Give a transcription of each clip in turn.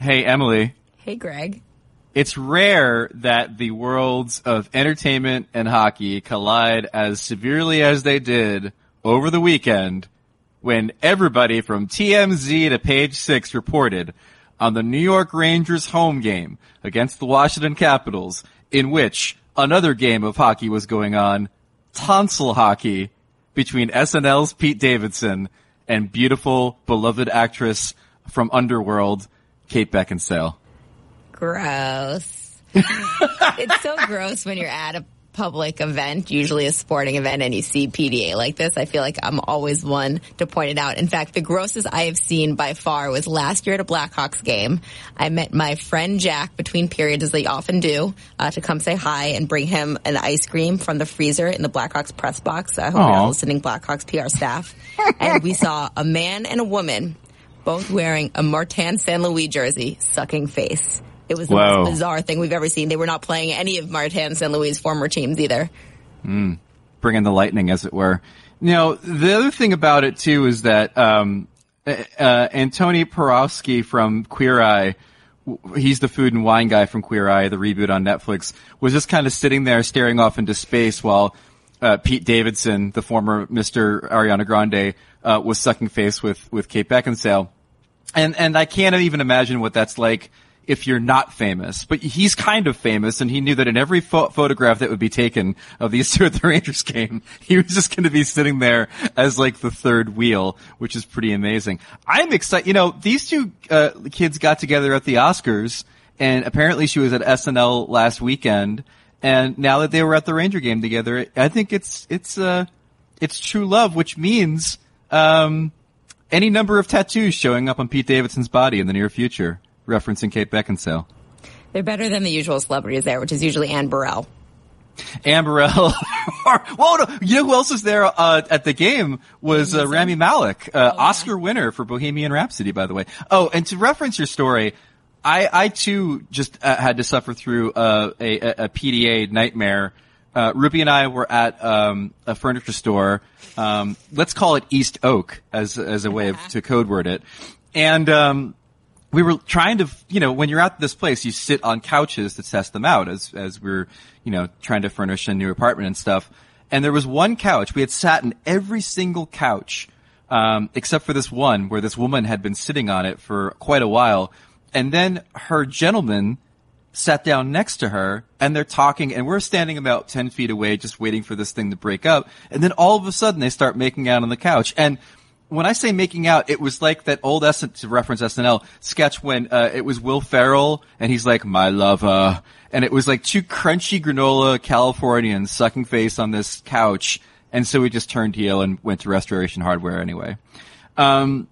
Hey, Emily. Hey, Greg. It's rare that the worlds of entertainment and hockey collide as severely as they did over the weekend when everybody from TMZ to page six reported on the New York Rangers home game against the Washington Capitals in which another game of hockey was going on, tonsil hockey between SNL's Pete Davidson and beautiful, beloved actress from Underworld, Kate Beckinsale. Gross. it's so gross when you're at a public event, usually a sporting event, and you see PDA like this. I feel like I'm always one to point it out. In fact, the grossest I have seen by far was last year at a Blackhawks game. I met my friend Jack between periods, as they often do, uh, to come say hi and bring him an ice cream from the freezer in the Blackhawks press box. I hope Aw. you're all listening, Blackhawks PR staff. and we saw a man and a woman both wearing a Martin St. Louis jersey, sucking face. It was the Whoa. most bizarre thing we've ever seen. They were not playing any of Martin St. Louis' former teams either. bringing the lightning, as it were. You know, the other thing about it too is that um, uh, uh, Antoni Porowski from Queer Eye, he's the food and wine guy from Queer Eye, the reboot on Netflix, was just kind of sitting there staring off into space while uh, Pete Davidson, the former Mr. Ariana Grande, uh, was sucking face with with Kate Beckinsale and and I can't even imagine what that's like if you're not famous. But he's kind of famous, and he knew that in every pho- photograph that would be taken of these two at the Rangers game, he was just going to be sitting there as like the third wheel, which is pretty amazing. I'm excited. You know, these two uh, kids got together at the Oscars, and apparently she was at SNL last weekend. And now that they were at the Ranger game together, I think it's it's uh it's true love, which means um any number of tattoos showing up on Pete Davidson's body in the near future, referencing Kate Beckinsale. They're better than the usual celebrities there, which is usually Anne Burrell. Anne Burrell. whoa, no, you know who else was there uh, at the game was uh, Rami Malek, uh, Oscar winner for Bohemian Rhapsody, by the way. Oh, and to reference your story, I, I too just uh, had to suffer through uh, a, a, a PDA nightmare. Uh, Ruby and I were at um, a furniture store. Um, let's call it East Oak as as a way of to code word it, and um, we were trying to, you know, when you're at this place, you sit on couches to test them out as, as we're, you know, trying to furnish a new apartment and stuff. And there was one couch. We had sat in every single couch, um, except for this one where this woman had been sitting on it for quite a while. And then her gentleman sat down next to her and they're talking and we're standing about 10 feet away just waiting for this thing to break up. And then all of a sudden they start making out on the couch. And when I say making out, it was like that old S to reference SNL sketch when uh, it was Will Ferrell and he's like my lover, and it was like two crunchy granola Californians sucking face on this couch, and so we just turned heel and went to Restoration Hardware anyway. Um,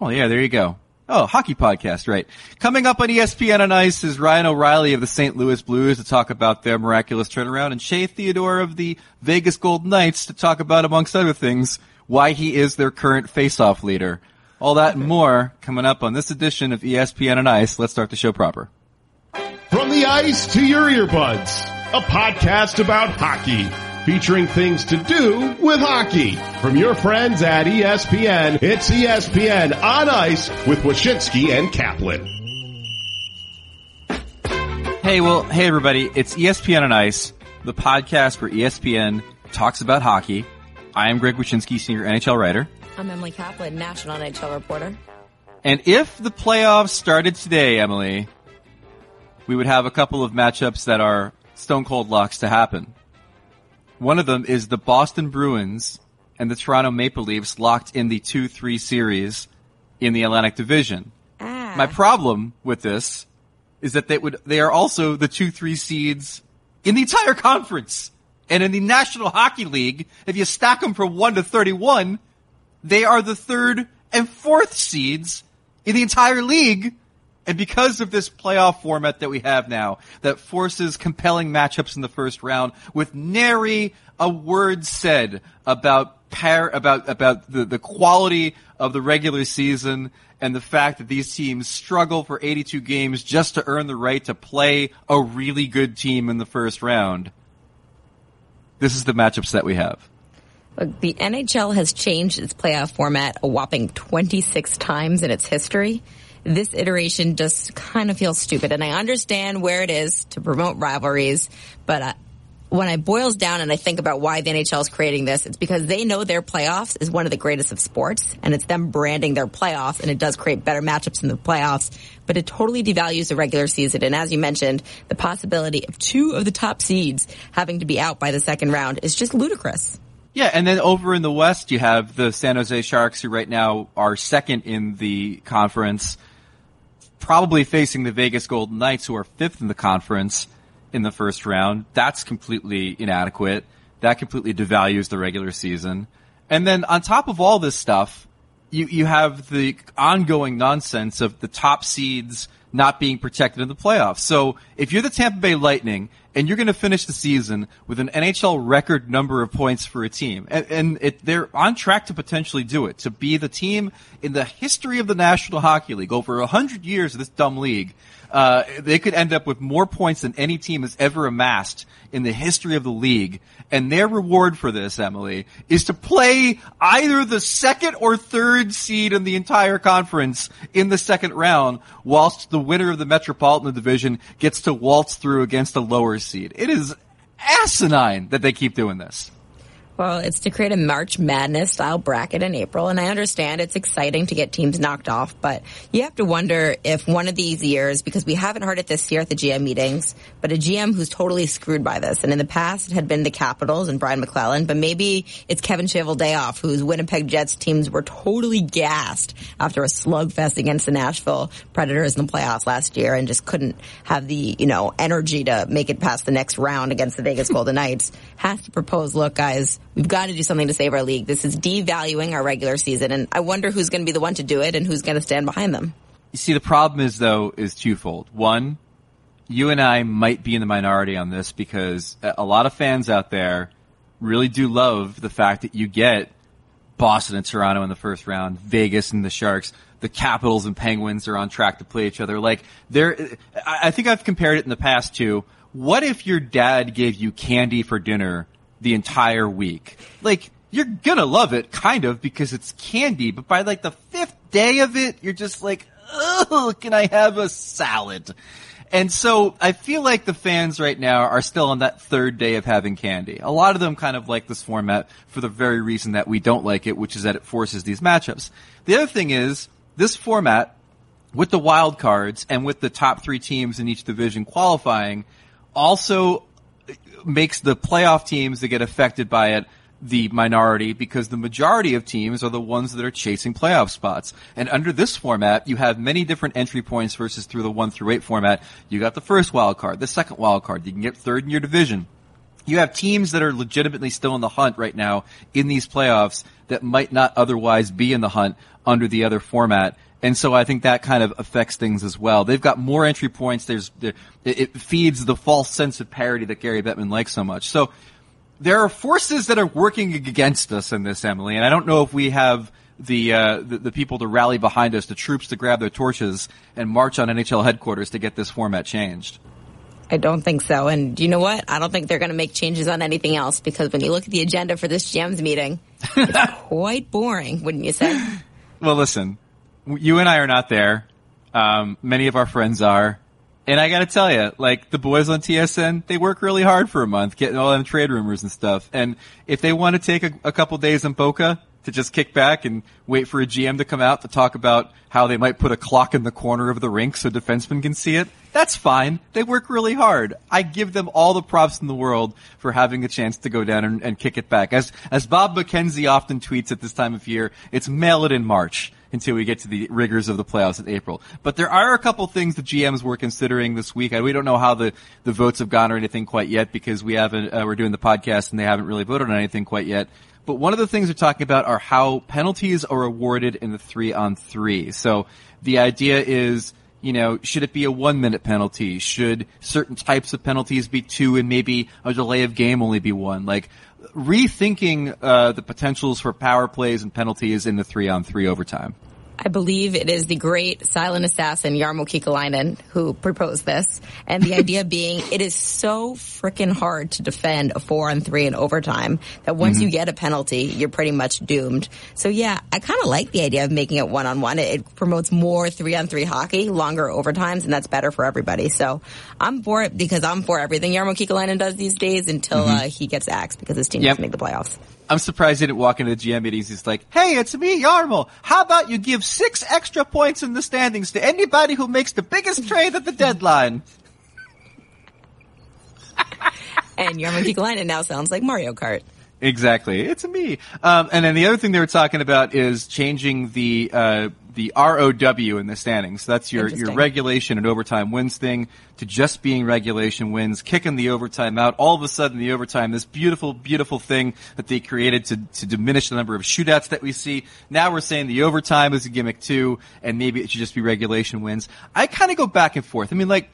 well, yeah, there you go. Oh, hockey podcast, right. Coming up on ESPN on Ice is Ryan O'Reilly of the St. Louis Blues to talk about their miraculous turnaround and Shea Theodore of the Vegas Golden Knights to talk about, amongst other things, why he is their current face-off leader. All that and more coming up on this edition of ESPN on Ice. Let's start the show proper. From the ice to your earbuds, a podcast about hockey, featuring things to do with hockey. From your friends at ESPN, it's ESPN on ice with Wyszynski and Kaplan. Hey, well, hey everybody, it's ESPN on Ice, the podcast where ESPN talks about hockey. I am Greg Wyszynski, senior NHL writer. I'm Emily Kaplan, national NHL reporter. And if the playoffs started today, Emily, we would have a couple of matchups that are stone cold locks to happen. One of them is the Boston Bruins and the Toronto Maple Leafs locked in the 2-3 series in the Atlantic Division. Ah. My problem with this is that they would they are also the 2-3 seeds in the entire conference. And in the National Hockey League, if you stack them from 1 to 31, they are the third and fourth seeds in the entire league. And because of this playoff format that we have now, that forces compelling matchups in the first round with nary a word said about pair, about, about the, the quality of the regular season and the fact that these teams struggle for 82 games just to earn the right to play a really good team in the first round. This is the matchups that we have. The NHL has changed its playoff format a whopping 26 times in its history. This iteration just kind of feels stupid. And I understand where it is to promote rivalries, but uh, when I boils down and I think about why the NHL is creating this, it's because they know their playoffs is one of the greatest of sports and it's them branding their playoffs and it does create better matchups in the playoffs, but it totally devalues the regular season. And as you mentioned, the possibility of two of the top seeds having to be out by the second round is just ludicrous. Yeah, and then over in the West, you have the San Jose Sharks, who right now are second in the conference, probably facing the Vegas Golden Knights, who are fifth in the conference in the first round. That's completely inadequate. That completely devalues the regular season. And then on top of all this stuff, you, you have the ongoing nonsense of the top seeds not being protected in the playoffs. So if you're the Tampa Bay Lightning and you're going to finish the season with an NHL record number of points for a team, and, and it, they're on track to potentially do it, to be the team in the history of the National Hockey League, over a hundred years of this dumb league, uh, they could end up with more points than any team has ever amassed in the history of the league. And their reward for this, Emily, is to play either the second or third seed in the entire conference in the second round, whilst the winner of the Metropolitan Division gets to waltz through against a lower seed. It is asinine that they keep doing this. Well, it's to create a March Madness style bracket in April, and I understand it's exciting to get teams knocked off, but you have to wonder if one of these years, because we haven't heard it this year at the GM meetings, but a GM who's totally screwed by this, and in the past it had been the Capitals and Brian MacLellan, but maybe it's Kevin Cheveldayoff, whose Winnipeg Jets teams were totally gassed after a slugfest against the Nashville Predators in the playoffs last year, and just couldn't have the you know energy to make it past the next round against the Vegas Golden Knights. Has to propose, look, guys We've got to do something to save our league. This is devaluing our regular season, and I wonder who's going to be the one to do it and who's going to stand behind them. You see, the problem is though is twofold. One, you and I might be in the minority on this because a lot of fans out there really do love the fact that you get Boston and Toronto in the first round, Vegas and the Sharks, the Capitals and Penguins are on track to play each other. Like there, I think I've compared it in the past to what if your dad gave you candy for dinner the entire week. Like, you're gonna love it, kind of, because it's candy, but by like the fifth day of it, you're just like, oh, can I have a salad? And so I feel like the fans right now are still on that third day of having candy. A lot of them kind of like this format for the very reason that we don't like it, which is that it forces these matchups. The other thing is, this format, with the wild cards and with the top three teams in each division qualifying, also makes the playoff teams that get affected by it the minority because the majority of teams are the ones that are chasing playoff spots. And under this format, you have many different entry points versus through the one through eight format. You got the first wild card, the second wild card. You can get third in your division. You have teams that are legitimately still in the hunt right now in these playoffs that might not otherwise be in the hunt under the other format. And so I think that kind of affects things as well. They've got more entry points. There's, there, it feeds the false sense of parity that Gary Bettman likes so much. So there are forces that are working against us in this, Emily, and I don't know if we have the, uh, the, the people to rally behind us, the troops to grab their torches and march on NHL headquarters to get this format changed. I don't think so. And you know what? I don't think they're going to make changes on anything else because when you look at the agenda for this GM's meeting, it's quite boring, wouldn't you say? Well, listen, you and I are not there. Um, many of our friends are. And I gotta tell you, like the boys on TSN, they work really hard for a month, getting all them trade rumors and stuff. And if they want to take a, a couple days in Boca to just kick back and wait for a GM to come out to talk about how they might put a clock in the corner of the rink so defensemen can see it, that's fine. They work really hard. I give them all the props in the world for having a chance to go down and, and kick it back. As as Bob McKenzie often tweets at this time of year, it's mail it in March until we get to the rigors of the playoffs in April. But there are a couple things the GMs were considering this week. We don't know how the, the votes have gone or anything quite yet because we haven't, uh, we're doing the podcast and they haven't really voted on anything quite yet. But one of the things they're talking about are how penalties are awarded in the three on three. So the idea is, you know, should it be a one minute penalty? Should certain types of penalties be two and maybe a delay of game only be one? Like, rethinking uh, the potentials for power plays and penalties in the three on three overtime. I believe it is the great silent assassin Jarmo Kekalainen who proposed this. And the idea being it is so freaking hard to defend a four on three in overtime that once mm-hmm. you get a penalty, you're pretty much doomed. So yeah, I kind of like the idea of making it one on one. It promotes more three on three hockey, longer overtimes, and that's better for everybody. So I'm for it because I'm for everything Jarmo Kekalainen does these days until mm-hmm. uh, he gets axed because his team yep. doesn't make the playoffs. I'm surprised he didn't walk into the GM meetings. He's like, "Hey, it's me, Jarmo. How about you give six extra points in the standings to anybody who makes the biggest trade at the deadline?" and Jarmo Kekalainen now sounds like Mario Kart. Exactly, it's me. Um, and then the other thing they were talking about is changing the uh, the ROW in the standings. That's your, your regulation and overtime wins thing to just being regulation wins, kicking the overtime out. All of a sudden, the overtime, this beautiful, beautiful thing that they created to, to diminish the number of shootouts that we see. Now we're saying the overtime is a gimmick too, and maybe it should just be regulation wins. I kind of go back and forth. I mean, like,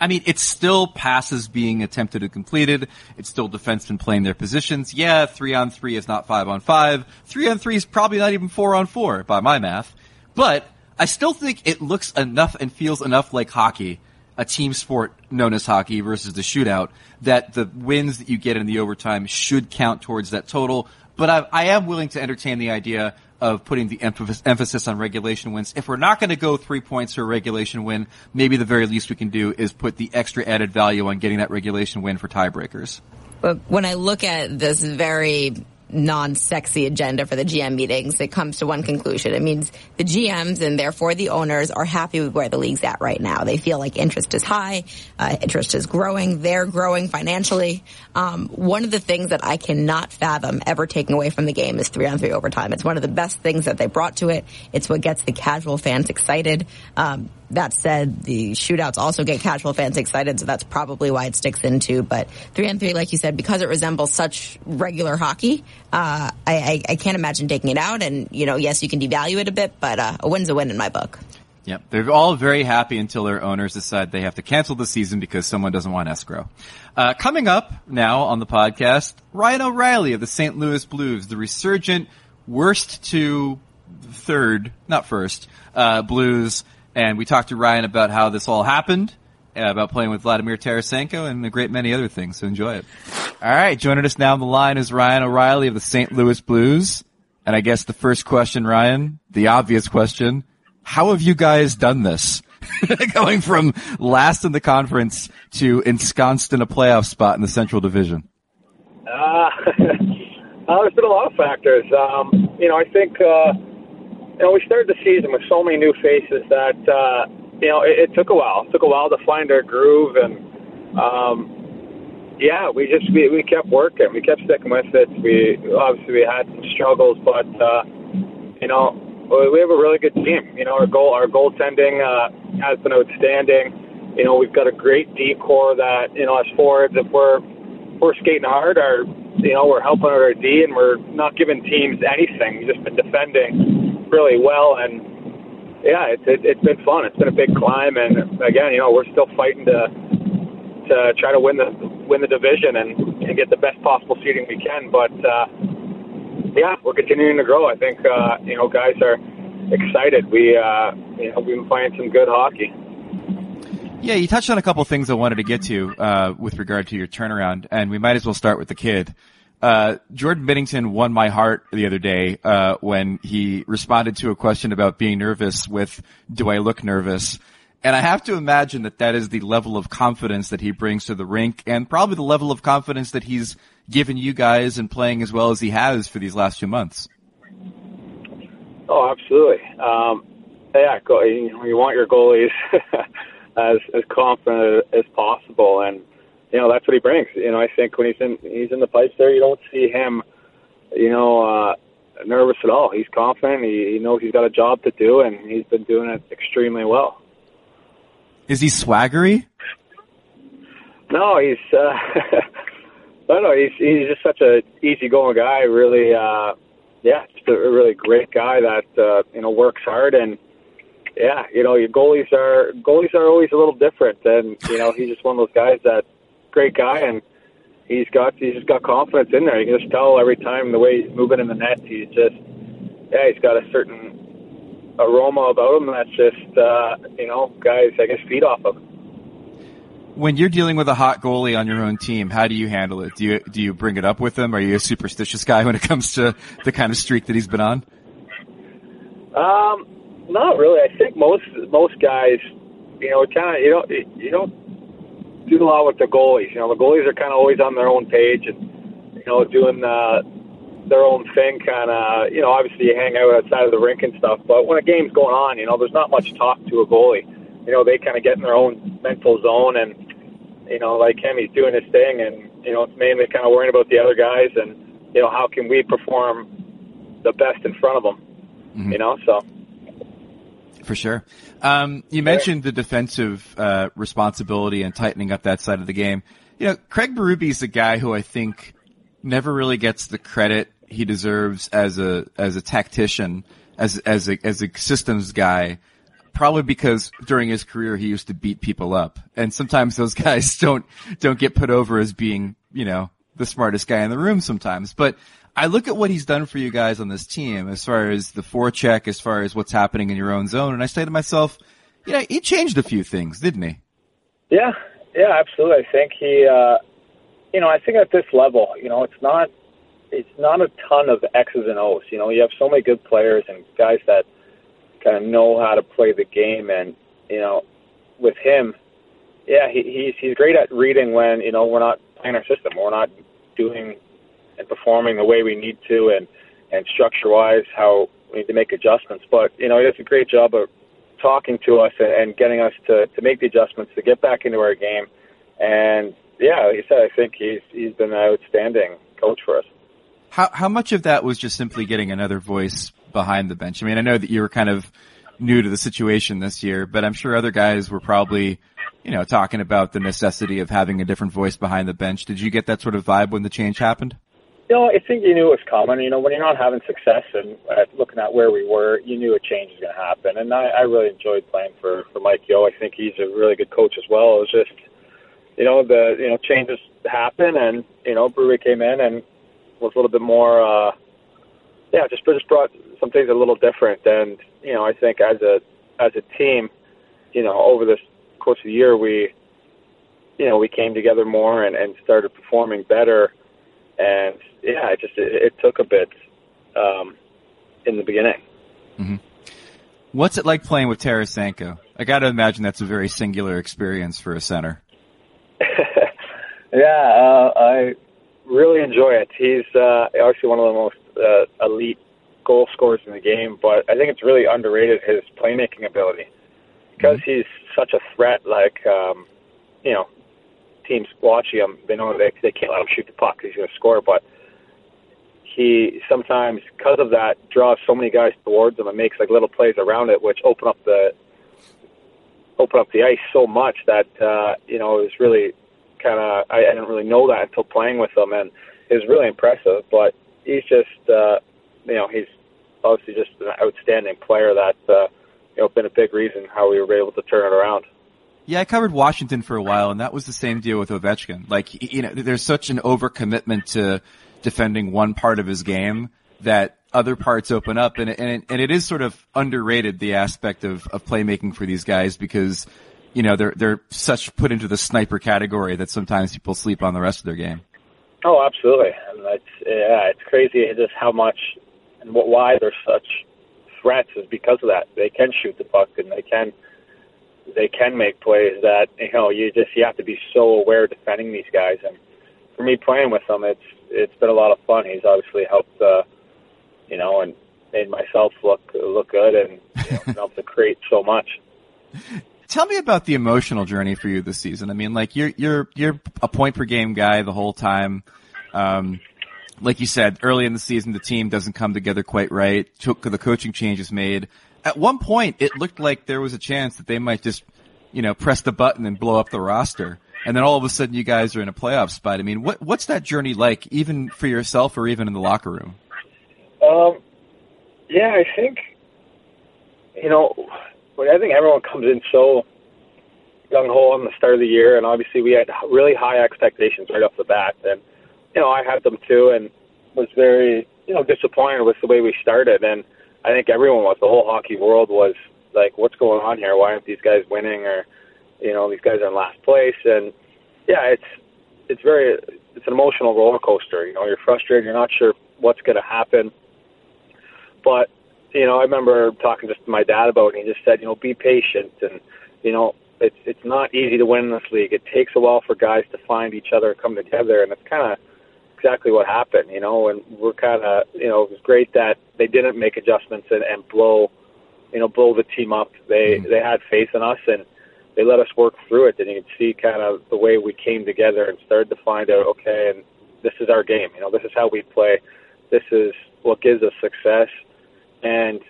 I mean, it's still passes being attempted and completed. It's still defensemen playing their positions. Yeah, three on three is not five on five. Three on three is probably not even four on four by my math. But I still think it looks enough and feels enough like hockey, a team sport known as hockey versus the shootout, that the wins that you get in the overtime should count towards that total. But I, I am willing to entertain the idea of putting the emphasis on regulation wins. If we're not going to go three points for a regulation win, maybe the very least we can do is put the extra added value on getting that regulation win for tiebreakers. But when I look at this very non-sexy agenda for the GM meetings. It comes to one conclusion. It means the GMs and therefore the owners are happy with where the league's at right now. They feel like interest is high, uh, interest is growing, they're growing financially. Um, one of the things that I cannot fathom ever taking away from the game is three on three overtime. It's one of the best things that they brought to it. It's what gets the casual fans excited. Um, that said, the shootouts also get casual fans excited, so that's probably why it sticks into. But three on three, like you said, because it resembles such regular hockey, uh, I, I, I, can't imagine taking it out. And you know, yes, you can devalue it a bit, but uh, a win's a win in my book. Yep, they're all very happy until their owners decide they have to cancel the season because someone doesn't want escrow. Uh, coming up now on the podcast, Ryan O'Reilly of the St. Louis Blues, the resurgent worst to third, not first, uh, Blues and we talked to Ryan about how this all happened, uh, about playing with Vladimir Tarasenko, and a great many other things. So enjoy it. All right, joining us now on the line is Ryan O'Reilly of the St. Louis Blues. And I guess the first question, Ryan, the obvious question, how have you guys done this? Going from last in the conference to ensconced in a playoff spot in the Central Division. Uh, uh there's been a lot of factors. Um, you know, I think, uh, you know, we started the season with so many new faces that uh, you know it, it took a while. It took a while to find our groove, and um, yeah, we just we, we kept working. We kept sticking with it. We obviously we had some struggles, but uh, you know we have a really good team. You know our goal our goaltending uh, has been outstanding. You know we've got a great D core that you know as forwards if we're we're skating hard, our you know we're helping our D and we're not giving teams anything. We've just been defending really well, and yeah, it's it, it's been fun. It's been a big climb, and again, you know, we're still fighting to to try to win the win the division and, and get the best possible seeding we can. But uh, yeah, we're continuing to grow. I think uh, you know, guys are excited. We uh, you know we've been playing some good hockey. Yeah, you touched on a couple things I wanted to get to uh, with regard to your turnaround, and we might as well start with the kid. Uh, Jordan Binnington won my heart the other day uh, when he responded to a question about being nervous with "Do I look nervous?" And I have to imagine that that is the level of confidence that he brings to the rink, and probably the level of confidence that he's given you guys and playing as well as he has for these last few months. Oh, absolutely. Um, yeah, you, you want your goalies as as confident as possible, and you know that's what he brings. You know, I think when he's in he's in the pipes there, you don't see him, you know, uh, nervous at all. He's confident. He, he knows he's got a job to do, and he's been doing it extremely well. Is he swaggery? No, he's. Uh, I don't know. He's he's just such a easygoing guy. Really, uh, yeah, just a, a really great guy that uh, you know works hard and yeah, you know, your goalies are goalies are always a little different, and you know, he's just one of those guys that great guy, and he's got he's just got confidence in there. You can just tell every time the way he's moving in the net. He's just yeah, he's got a certain aroma about him that's just uh, you know guys I guess feed off of. When you're dealing with a hot goalie on your own team, how do you handle it? Do you do you bring it up with him? Are you a superstitious guy when it comes to the kind of streak that he's been on? Um, not really. I think most most guys, you know, kind of you don't you don't do a lot with the goalies. You know, the goalies are kind of always on their own page and you know doing uh, their own thing. Kind of you know, obviously you hang out outside of the rink and stuff. But when a game's going on, you know, there's not much talk to a goalie. You know, they kind of get in their own mental zone and you know, like him, he's doing his thing, and you know, it's mainly kind of worrying about the other guys and you know how can we perform the best in front of them. Mm-hmm. You know, so for sure. Um, you mentioned the defensive uh, responsibility and tightening up that side of the game. You know, Craig Berube is a guy who I think never really gets the credit he deserves as a as a tactician, as as a as a systems guy. Probably because during his career he used to beat people up, and sometimes those guys don't don't get put over as being you know the smartest guy in the room sometimes. But I look at what he's done for you guys on this team as far as the forecheck, as far as what's happening in your own zone. And I say to myself, you know, he changed a few things, didn't he? Yeah, yeah, absolutely. I think he, uh, you know, I think at this level, you know, it's not, it's not a ton of X's and O's. You know, you have so many good players and guys that kind of know how to play the game. And, you know, with him, yeah, he, he's, he's great at reading when, you know, we're not playing our system. We're not doing and performing the way we need to, and and structure wise how we need to make adjustments. But you know, he does a great job of talking to us and, and getting us to to make the adjustments to get back into our game. And yeah, like you said, I think he's he's been an outstanding coach for us. How how much of that was just simply getting another voice behind the bench? I mean, I know that you were kind of new to the situation this year, but I'm sure other guys were probably, you know, talking about the necessity of having a different voice behind the bench. Did you get that sort of vibe when the change happened? Know, I think you knew it was coming. You know, when you're not having success and uh, looking at where we were, you knew a change was going to happen. And I, I really enjoyed playing for for Mike Yeo. I think he's a really good coach as well. It was just, you know, the you know changes happen, and you know, Berube came in and was a little bit more, uh, yeah, just just brought some things a little different. And you know, I think as a as a team, you know, over this course of the year, we, you know, we came together more and, and started performing better and yeah, it just it, it took a bit um, in the beginning. Mm-hmm. What's it like playing with Tarasenko? I got to imagine that's a very singular experience for a center. yeah, uh, I really enjoy it. He's uh, obviously one of the most uh, elite goal scorers in the game, but I think it's really underrated his playmaking ability because mm-hmm. he's such a threat. Like, um, you know, teams watching him, they know they they can't let him shoot the puck he's going to score. But he sometimes, because of that, draws so many guys towards him and makes like little plays around it, which open up the open up the ice so much that uh, you know it was really kind of I, I didn't really know that until playing with him, and it was really impressive. But he's just uh, you know he's obviously just an outstanding player that uh, you know been a big reason how we were able to turn it around. Yeah, I covered Washington for a while, and that was the same deal with Ovechkin. Like, you know, there's such an overcommitment to defending one part of his game that other parts open up, and and it, and it is sort of underrated the aspect of of playmaking for these guys because you know they're they're such put into the sniper category that sometimes people sleep on the rest of their game. Oh, absolutely, and it's yeah, it's crazy just how much and what, why they're such threats is because of that. They can shoot the puck and they can they can make plays that you know you just you have to be so aware defending these guys. And for me, playing with them, it's it's been a lot of fun. He's obviously helped, uh, you know, and made myself look look good and you know, helped to create so much. Tell me about the emotional journey for you this season. I mean, like you're you're you're a point per game guy the whole time. Um, like you said, early in the season, the team doesn't come together quite right. Took the coaching changes made at one point it looked like there was a chance that they might just, you know, press the button and blow up the roster. And then all of a sudden you guys are in a playoff spot. I mean, what, what's that journey like even for yourself or even in the locker room? Um, yeah, I think, you know, I think everyone comes in so gung ho on the start of the year, and obviously we had really high expectations right off the bat, and you know I had them too, and was very you know disappointed with the way we started, and I think everyone was. The whole hockey world was like, "What's going on here? Why aren't these guys winning?" Or, you know, these guys are in last place. And yeah, it's it's very it's an emotional roller coaster. You know, you're frustrated. You're not sure what's going to happen. But you know, I remember talking just to my dad about it. And he just said, you know, be patient, and you know, it's it's not easy to win in this league. It takes a while for guys to find each other, and come together, and it's kind of exactly what happened. You know, and we're kind of, you know, it was great that they didn't make adjustments and, and blow, you know, blow the team up. They mm-hmm. they had faith in us and they let us work through it, and you could see kind of the way we came together and started to find out, okay, and this is our game. You know, this is how we play. This is what gives us success. And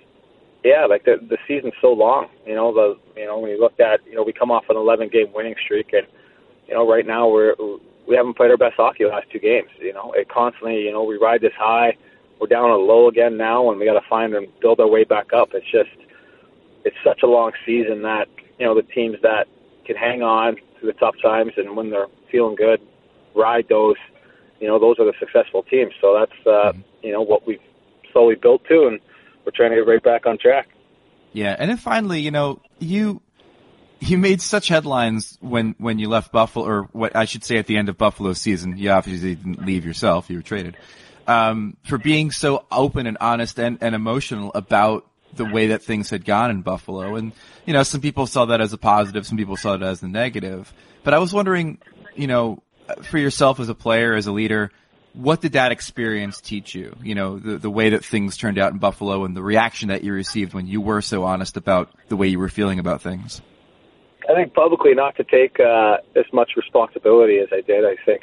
yeah, like the the season's so long. You know, the you know when you look at you know we come off an 11 game winning streak, and you know right now we're we haven't played our best hockey the last two games. You know, it constantly you know we ride this high. We're down a low again now, and we got to find and build our way back up. It's just it's such a long season that you know the teams that can hang on through the tough times and when they're feeling good, ride those. You know, those are the successful teams. So that's uh, mm-hmm. you know what we've slowly built to, and we're trying to get right back on track. Yeah, and then finally, you know, you you made such headlines when when you left Buffalo, or what I should say at the end of Buffalo season. You obviously didn't leave yourself; you were traded um, for being so open and honest and, and emotional about the way that things had gone in Buffalo. And, you know, some people saw that as a positive, some people saw it as a negative. But I was wondering, you know, for yourself as a player, as a leader, what did that experience teach you? You know, the, the way that things turned out in Buffalo and the reaction that you received when you were so honest about the way you were feeling about things. I think publicly not to take uh, as much responsibility as I did. I think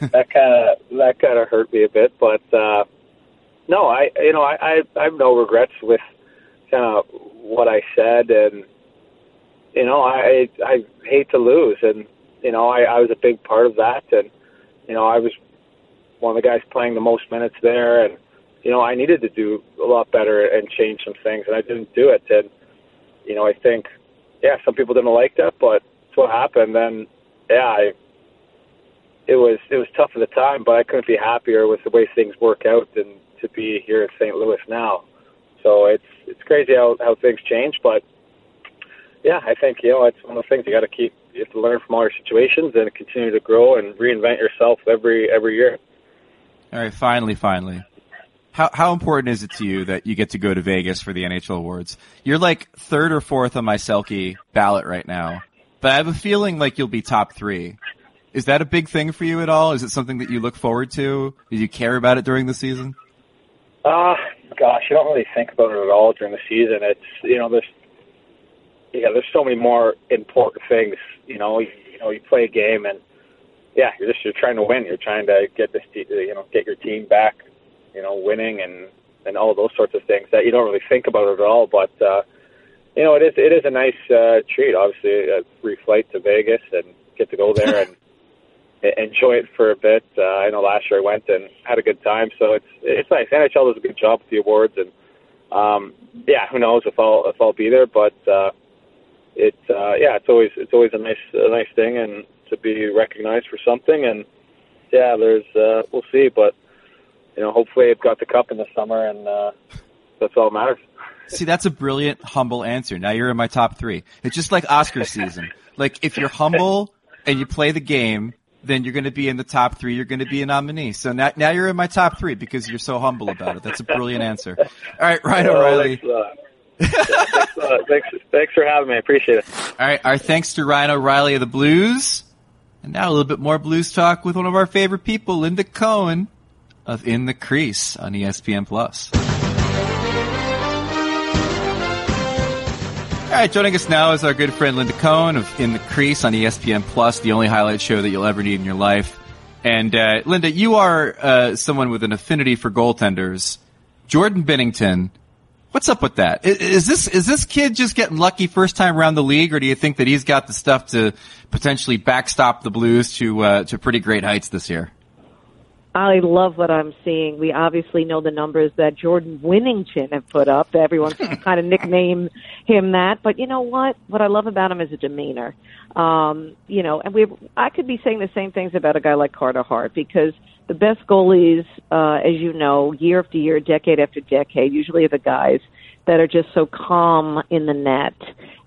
that kind of that kind of hurt me a bit, but uh, no, I you know I, I I have no regrets with kind of what I said, and you know I I hate to lose, and you know I, I was a big part of that, and you know I was one of the guys playing the most minutes there, and you know I needed to do a lot better and change some things, and I didn't do it, and you know I think yeah some people didn't like that, but it's what happened, and yeah I it was it was tough at the time, but I couldn't be happier with the way things work out and to be here in St. Louis now. So it's it's crazy how how things change, but yeah, I think you know it's one of the things you got to keep. You have to learn from all your situations and continue to grow and reinvent yourself every every year. All right, finally, finally. How how important is it to you that you get to go to Vegas for the NHL awards? You're like third or fourth on my Selke ballot right now, but I have a feeling like you'll be top three. Is that a big thing for you at all? Is it something that you look forward to? Do you care about it during the season? Uh, gosh, you don't really think about it at all during the season. It's you know there's yeah there's so many more important things. You know you, you know you play a game and yeah you're just you're trying to win. You're trying to get this you know get your team back. You know winning and and all those sorts of things that you don't really think about it at all. But uh, you know it is it is a nice uh, treat. Obviously a free flight to Vegas and get to go there and enjoy it for a bit. Uh, I know last year I went and had a good time, so it's it's nice. NHL does a good job with the awards, and um, yeah, who knows if I'll if I'll be there, but uh, it uh, yeah, it's always it's always a nice a nice thing and to be recognized for something, and yeah, there's uh, we'll see, but you know, hopefully I've got the cup in the summer, and uh, that's all that matters. See, that's a brilliant, humble answer. Now you're in my top three. It's just like Oscar season. Like if you're humble and you play the game, then you're going to be in the top three. You're going to be a nominee. So now, now you're in my top three because you're so humble about it. That's a brilliant answer. All right, Ryan oh, O'Reilly. Thanks, uh, thanks, uh, thanks, thanks for having me. I appreciate it. All right, our thanks to Ryan O'Reilly of the Blues. And now a little bit more blues talk with one of our favorite people, Linda Cohn of In the Crease on ESPN Plus. All right, joining us now is our good friend Linda Cohn of In the Crease on ESPN Plus, the only highlight show that you'll ever need in your life. And uh, Linda, you are uh, someone with an affinity for goaltenders. Jordan Binnington, what's up with that? Is, is this is this kid just getting lucky first time around the league, or do you think that he's got the stuff to potentially backstop the Blues to uh, to pretty great heights this year? I love what I'm seeing. We obviously know the numbers that Jordan Winnington have put up. Everyone kind of nickname him that, but you know what? What I love about him is a demeanor. Um, you know, and we I could be saying the same things about a guy like Carter Hart because the best goalies, uh, as you know, year after year, decade after decade, usually are the guys that are just so calm in the net.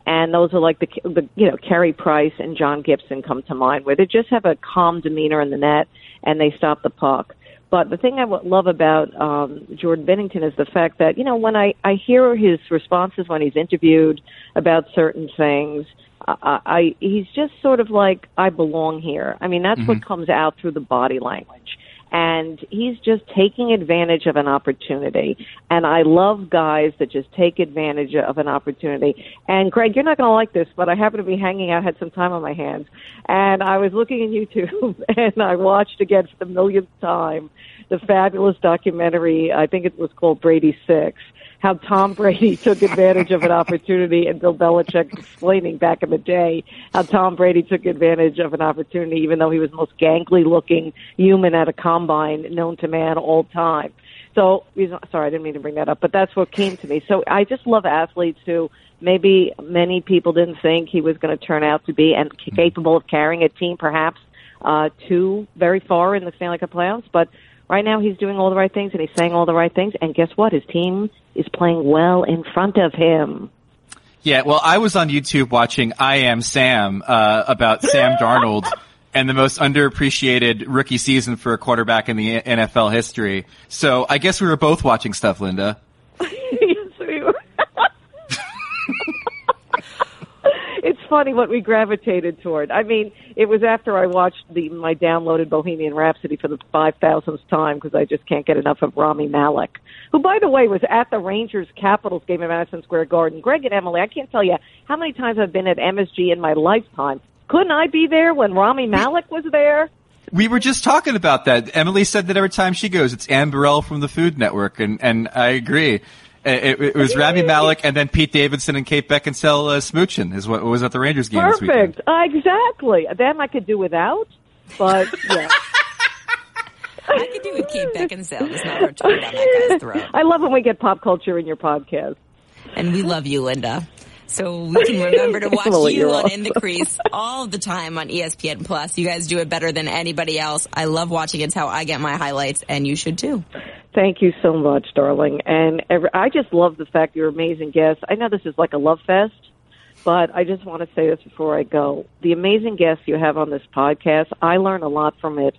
And those are like the, the you know, Carey Price and John Gibson come to mind, where they just have a calm demeanor in the net and they stop the puck. But the thing I love about um, Jordan Binnington is the fact that you know when I I hear his responses when he's interviewed about certain things, I, I he's just sort of like I belong here. I mean that's mm-hmm. what comes out through the body language and he's just taking advantage of an opportunity. And I love guys that just take advantage of an opportunity. And Greg, you're not going to like this, but I happen to be hanging out, had some time on my hands, and I was looking in YouTube and I watched again for the millionth time the fabulous documentary. I think it was called Brady Six how Tom Brady took advantage of an opportunity and Bill Belichick explaining back in the day how Tom Brady took advantage of an opportunity even though he was the most gangly looking human at a combine known to man all time. So, sorry, I didn't mean to bring that up, but that's what came to me. So I just love athletes who maybe many people didn't think he was going to turn out to be and capable of carrying a team perhaps uh, to very far in the Stanley Cup playoffs, but right now he's doing all the right things and he's saying all the right things. And guess what? His team is playing well in front of him. Yeah, well, I was on YouTube watching I Am Sam uh, about Sam Darnold and the most underappreciated rookie season for a quarterback in the NFL history. So I guess we were both watching stuff, Linda. funny what we gravitated toward. I mean, it was after I watched the my downloaded Bohemian Rhapsody for the five thousandth time because I just can't get enough of Rami Malek, who, by the way, was at the Rangers Capitals game at Madison Square Garden. Greg and Emily, I can't tell you how many times I've been at MSG in my lifetime. Couldn't I be there when Rami Malek was there? We were just talking about that. Emily said that every time she goes, it's Anne Burrell from the Food Network, and and I agree. It, it, was Rami Malek and then Pete Davidson and Kate Beckinsale uh, smooching is what was at the Rangers game Perfect. Uh, exactly. Them I could do without, but yeah. I could do with Kate Beckinsale. Just not her tongue down that guy's throat. I love when we get pop culture in your podcast. And we love you, Linda. So we can remember to watch you on In the Crease all the time on ESPN Plus. You guys do it better than anybody else. I love watching. It's how I get my highlights, and you should too. Thank you so much, darling. And every, I just love the fact you're amazing guests. I know this is like a love fest, but I just want to say this before I go. The amazing guests you have on this podcast, I learn a lot from it,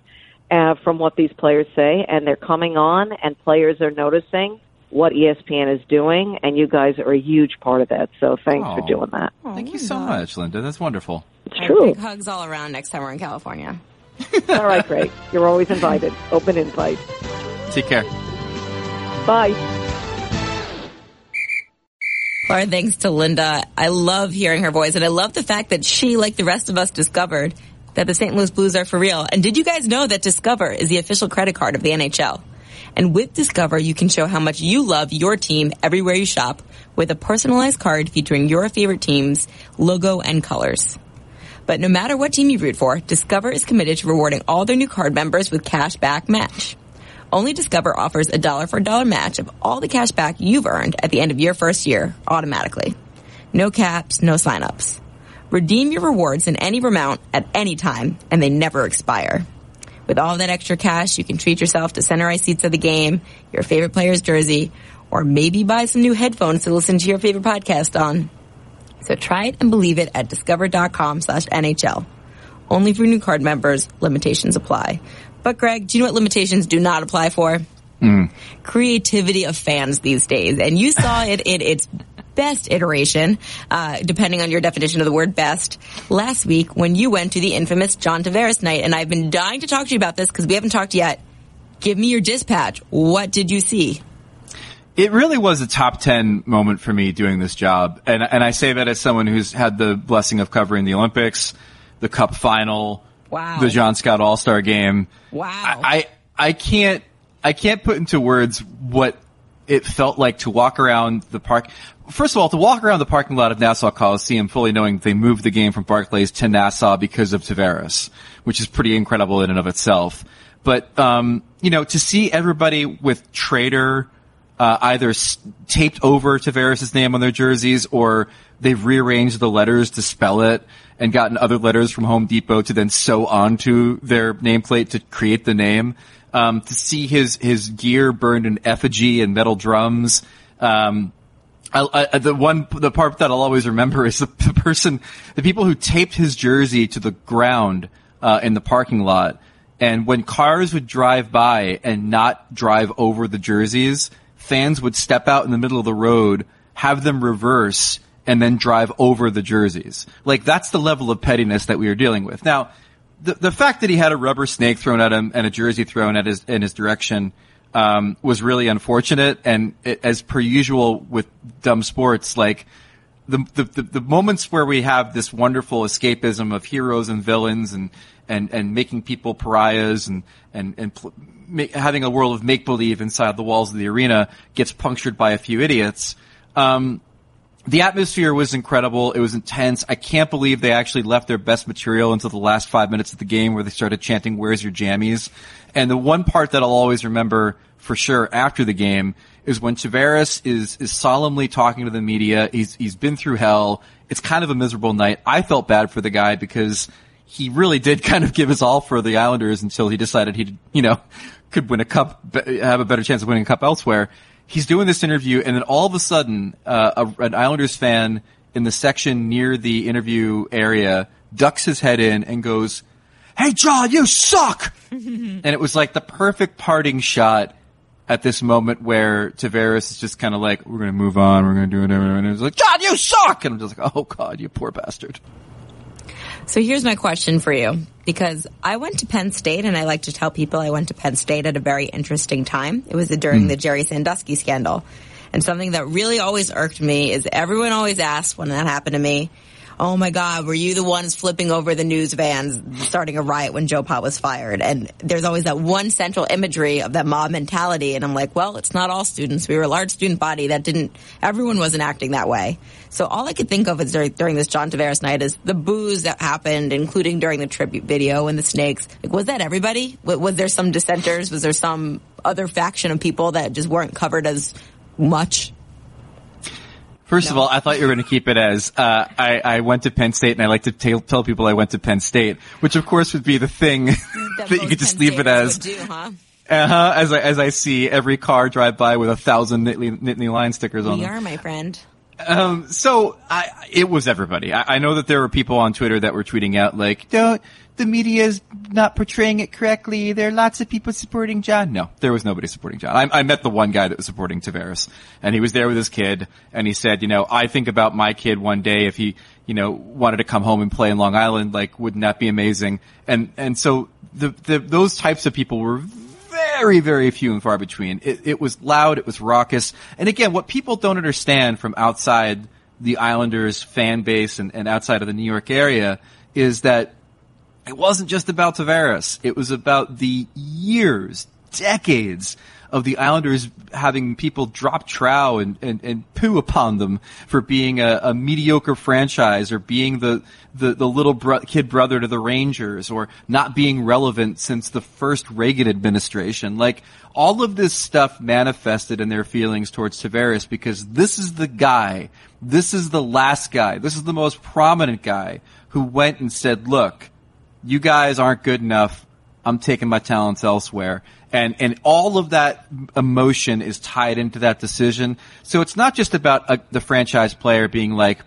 uh, from what these players say, and they're coming on, and players are noticing what ESPN is doing, and you guys are a huge part of that. So thanks for doing that. Oh, Thank you so much, Linda. That's wonderful. It's true. Big hugs all around next time we're in California. all right, great. You're always invited. Open invite. Take care. Bye. Our thanks to Linda. I love hearing her voice, and I love the fact that she, like the rest of us, discovered that the St. Louis Blues are for real. And did you guys know that Discover is the official credit card of the NHL? And with Discover, you can show how much you love your team everywhere you shop with a personalized card featuring your favorite team's logo and colors. But no matter what team you root for, Discover is committed to rewarding all their new card members with cash back match. Only Discover offers a dollar for dollar match of all the cash back you've earned at the end of your first year automatically. No caps, no signups. Redeem your rewards in any amount at any time and they never expire. With all that extra cash, you can treat yourself to center ice seats of the game, your favorite player's jersey, or maybe buy some new headphones to listen to your favorite podcast on. So try it and believe it at discover.com slash NHL. Only for new card members, limitations apply. But Greg, do you know what limitations do not apply for? Mm. Creativity of fans these days. And you saw it in its best iteration, uh, depending on your definition of the word best, last week when you went to the infamous John Tavares night. And I've been dying to talk to you about this because we haven't talked yet. Give me your dispatch. What did you see? It really was a top 10 moment for me doing this job. And, and I say that as someone who's had the blessing of covering the Olympics, the Cup final, Wow. The John Scott All Star Game. Wow. I, I, I can't I can't put into words what it felt like to walk around the park. First of all, to walk around the parking lot of Nassau Coliseum fully knowing they moved the game from Barclays to Nassau because of Tavares, which is pretty incredible in and of itself. But, um, you know, to see everybody with Trader, uh, either s- taped over Tavares' name on their jerseys or they've rearranged the letters to spell it and gotten other letters from Home Depot to then sew onto their nameplate to create the name. um, to see his his gear burned in effigy and metal drums. Um, I, I, the one, the part that I'll always remember is the, the, person, the people who taped his jersey to the ground uh, in the parking lot. And when cars would drive by and not drive over the jerseys, fans would step out in the middle of the road, have them reverse, and then drive over the jerseys. Like that's the level of pettiness that we are dealing with. Now, the the fact that he had a rubber snake thrown at him and a jersey thrown at his in his direction um, was really unfortunate. And it, as per usual with dumb sports, like the, the, the moments where we have this wonderful escapism of heroes and villains and and and making people pariahs and and and pl- having a world of make believe inside the walls of the arena gets punctured by a few idiots. Um, the atmosphere was incredible. It was intense. I can't believe they actually left their best material until the last five minutes of the game where they started chanting, where's your jammies? And the one part that I'll always remember for sure after the game is when Tavares is, is solemnly talking to the media. He's, he's been through hell. It's kind of a miserable night. I felt bad for the guy because he really did kind of give his all for the Islanders until he decided he, you know, could win a cup, have a better chance of winning a cup elsewhere he's doing this interview, and then all of a sudden, uh, a, an Islanders fan in the section near the interview area ducks his head in and goes, "Hey, John, you suck!" and it was like the perfect parting shot at this moment where Tavares is just kind of like, "We're going to move on. We're going to do whatever," and it was like, "John, you suck!" And I'm just like, "Oh God, you poor bastard." So here's my question for you because I went to Penn State and I like to tell people I went to Penn State at a very interesting time. It was during mm. the Jerry Sandusky scandal. And something that really always irked me is everyone always asks when that happened to me, oh my God, were you the ones flipping over the news vans, starting a riot when Joe Pa was fired? And there's always that one central imagery of that mob mentality. And I'm like, well, it's not all students. We were a large student body that didn't, everyone wasn't acting that way. So all I could think of is during, during this John Tavares night is the booze that happened, including during the tribute video and the snakes. Like, was that everybody? Was there some dissenters? Was there some other faction of people that just weren't covered as much? First no. of all, I thought you were going to keep it as uh, I, I, went to Penn State, and I like to t- tell people I went to Penn State, which of course would be the thing that, that you could just leave it as. Do, huh? Uh-huh, as I as I see every car drive by with a thousand Nittany, Nittany Lion stickers we on them. We are, my friend. Um, so I, it was everybody. I, I, know that there were people on Twitter that were tweeting out like, "Don't the media is not portraying it correctly. There are lots of people supporting John." No, there was nobody supporting John. I, I met the one guy that was supporting Tavares, and he was there with his kid, and he said, "You know, I think about my kid one day if he, you know, wanted to come home and play in Long Island. Like, wouldn't that be amazing?" And and so the, the those types of people were very, very few and far between. It, it was loud, it was raucous, and again, what people don't understand from outside the Islanders fan base and, and outside of the New York area is that it wasn't just about Tavares. It was about the years, decades of the Islanders having people drop trow and, and, and poo upon them for being a, a mediocre franchise or being the, the, the little bro- kid brother to the Rangers or not being relevant since the first Reagan administration. Like, all of this stuff manifested in their feelings towards Tavares because this is the guy, this is the last guy, this is the most prominent guy who went and said, look, you guys aren't good enough. I'm taking my talents elsewhere and and all of that emotion is tied into that decision. So it's not just about a, the franchise player being like,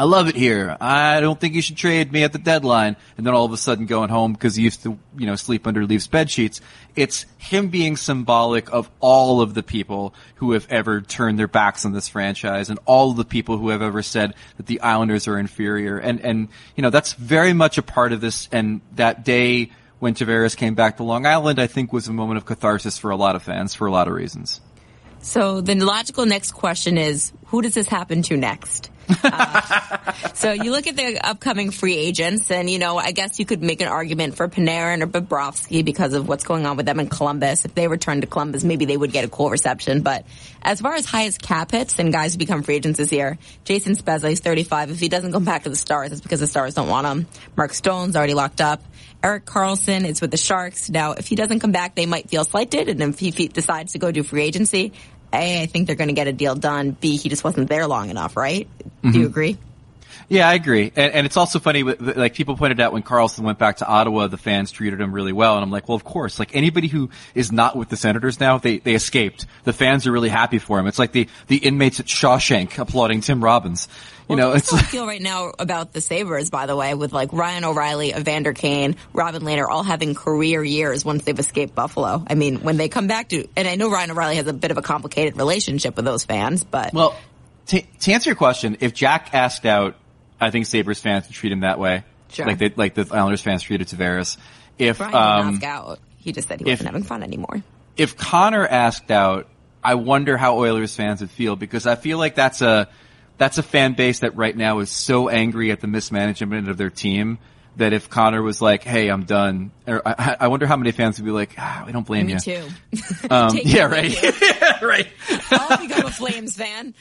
"I love it here. I don't think you should trade me at the deadline," and then all of a sudden going home because he used to, you know, sleep under Leafs bed sheets. It's him being symbolic of all of the people who have ever turned their backs on this franchise and all of the people who have ever said that the Islanders are inferior. And and you know that's very much a part of this. And that day when Tavares came back to Long Island, I think was a moment of catharsis for a lot of fans for a lot of reasons. So the logical next question is, who does this happen to next? So you look at the upcoming free agents, and you know, I guess you could make an argument for Panarin or Bobrovsky because of what's going on with them in Columbus. If they return to Columbus, maybe they would get a cool reception. But as far as highest cap hits and guys who become free agents this year, Jason Spezza is 35. If he doesn't come back to the Stars, it's because the Stars don't want him. Mark Stone's already locked up. Erik Karlsson is with the Sharks. Now, if he doesn't come back, they might feel slighted. And if he decides to go do free agency, a, I think they're going to get a deal done. B, he just wasn't there long enough, right? Mm-hmm. Do you mm-hmm. agree? Yeah, I agree. And, and it's also funny, like people pointed out when Karlsson went back to Ottawa, the fans treated him really well. And I'm like, well, of course, like anybody who is not with the Senators now, they, they escaped. The fans are really happy for him. It's like the, the inmates at Shawshank applauding Tim Robbins. You know, it's like, I feel right now about the Sabres, by the way, with like Ryan O'Reilly, Evander Kane, Robin Lehner all having career years once they've escaped Buffalo. I mean, when they come back to, and I know Ryan O'Reilly has a bit of a complicated relationship with those fans, but. Well, to, to answer your question, if Jack asked out I think Sabres fans would treat him that way. Sure. Like they, like the Islanders fans treated Tavares. If, Brian um, ask out. He just said he wasn't having fun anymore. If Connor asked out, I wonder how Oilers fans would feel because I feel like that's a, that's a fan base that right now is so angry at the mismanagement of their team that if Connor was like, "Hey, I'm done," or I, I wonder how many fans would be like, ah, "I don't blame Me you." too. Um, yeah, right, yeah, right. I'll become a Flames fan.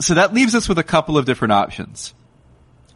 so that leaves us with a couple of different options.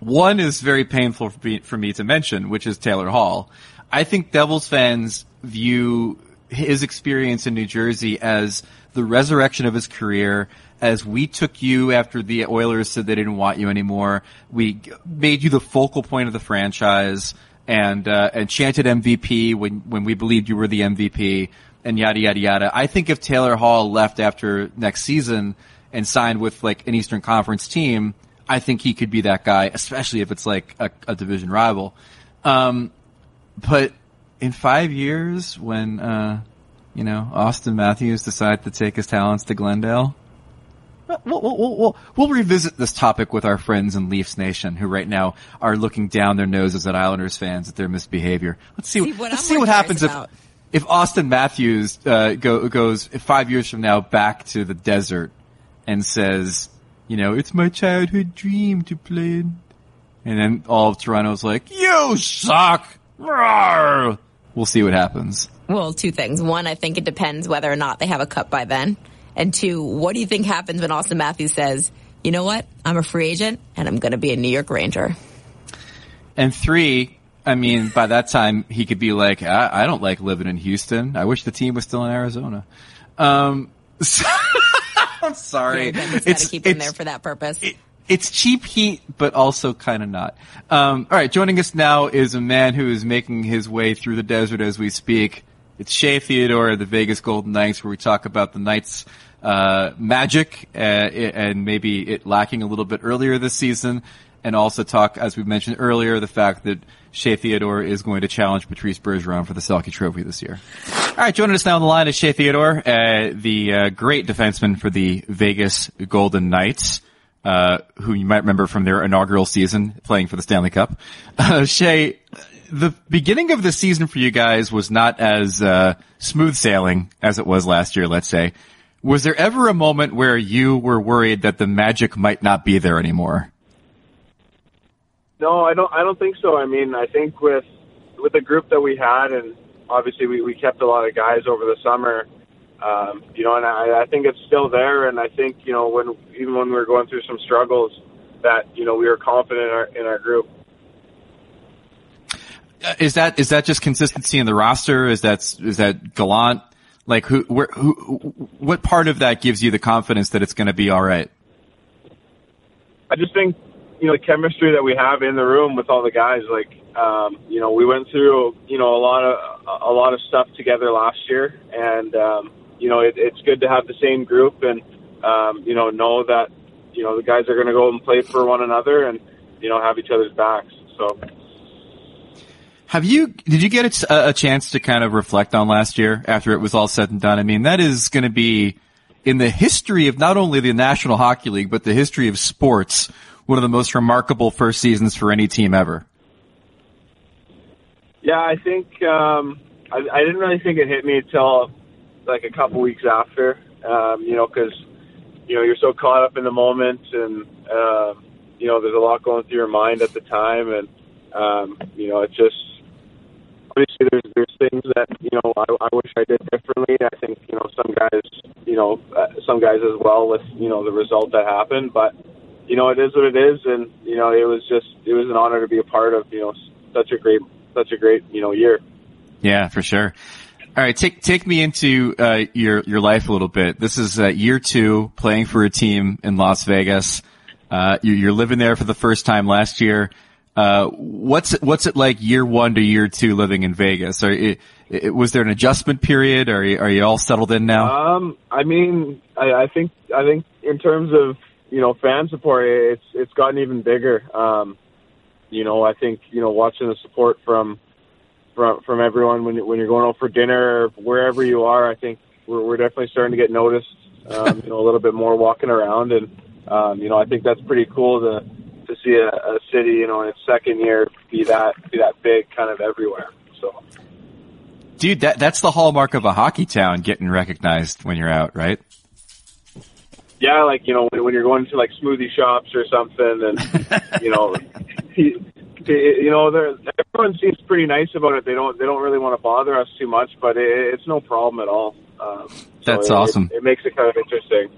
One is very painful for me, for me to mention, which is Taylor Hall. I think Devils fans view his experience in New Jersey as the resurrection of his career, as we took you after the Oilers said they didn't want you anymore. We made you the focal point of the franchise and, uh, and chanted MVP when, when we believed you were the MVP and yada, yada, yada. I think if Taylor Hall left after next season and signed with like an Eastern Conference team, I think he could be that guy, especially if it's like a, a division rival. Um, but in five years, when uh, you know Auston Matthews decided to take his talents to Glendale, we'll, we'll, we'll, we'll, revisit this topic with our friends in Leafs Nation, who right now are looking down their noses at Islanders fans at their misbehavior. Let's see, See, what let's see what happens if if Auston Matthews uh, go, goes five years from now back to the desert and says, you know, it's my childhood dream to play. In. And then all of Toronto's like, you suck. Rawr. We'll see what happens. Well, two things. One, I think it depends whether or not they have a cup by then. And two, what do you think happens when Auston Matthews says, you know what? I'm a free agent and I'm going to be a New York Ranger. And three, I mean, by that time he could be like, I, I don't like living in Houston. I wish the team was still in Arizona. Um, so I'm sorry. Yeah, it's to keep him there for that purpose. It, it's cheap heat, but also kind of not. Um, all right, joining us now is a man who is making his way through the desert as we speak. It's Shea Theodore of the Vegas Golden Knights, where we talk about the Knights' uh, magic uh, and maybe it lacking a little bit earlier this season, and also talk, as we mentioned earlier, the fact that Shea Theodore is going to challenge Patrice Bergeron for the Selke Trophy this year. All right, joining us now on the line is Shea Theodore, uh, the uh, great defenseman for the Vegas Golden Knights. Uh, who you might remember from their inaugural season playing for the Stanley Cup. Uh, Shea, the beginning of the season for you guys was not as uh, smooth sailing as it was last year, let's say. Was there ever a moment where you were worried that the magic might not be there anymore? No, I don't. I don't think so. I mean, I think with with the group that we had, and obviously we, we kept a lot of guys over the summer. Um, you know, and I, I think it's still there. And I think you know when even when we were going through some struggles, that you know we were confident in our in our group. Uh, is that is that just consistency in the roster? Is that is that Gallant? Like who where who what part of that gives you the confidence that it's going to be all right? I just think you know the chemistry that we have in the room with all the guys. Like um, you know we went through you know a lot of a lot of stuff together last year, and um, you know it, it's good to have the same group and um, you know know that you know the guys are going to go and play for one another and you know have each other's backs. So. Have you, did you get a, a, chance to kind of reflect on last year after it was all said and done? I mean, that is going to be in the history of not only the National Hockey League, but the history of sports, one of the most remarkable first seasons for any team ever. Yeah, I think, um, I, I didn't really think it hit me until like a couple weeks after, um, you know, cause, you know, you're so caught up in the moment and, uh, you know, there's a lot going through your mind at the time. And, um, you know, it just, some guys as well with you know the result that happened. But you know it is what it is, and you know it was just it was an honor to be a part of you know such a great such a great you know year. Yeah, for sure. All right, take take me into uh, your your life a little bit. This is uh, year two playing for a team in Las Vegas. Uh, you, you're living there for the first time last year. Uh, what's what's it like year one to year two living in Vegas? Are, it, was there an adjustment period? Are you, are you all settled in now? Um, I mean, I, I think I think in terms of you know fan support, it's it's gotten even bigger. Um, you know, I think you know watching the support from from from everyone when when you're going out for dinner or wherever you are, I think we're we're definitely starting to get noticed. Um, you know, a little bit more walking around, and um, you know, I think that's pretty cool to to see a, a city, you know, in its second year be that be that big, kind of everywhere. So, dude, that that's the hallmark of a hockey town getting recognized when you're out, right? Yeah, like you know, when, when you're going to like smoothie shops or something, and you know, you, you know, everyone seems pretty nice about it. They don't they don't really want to bother us too much, but it, it's no problem at all. Um, so That's it, awesome. It, it makes it kind of interesting.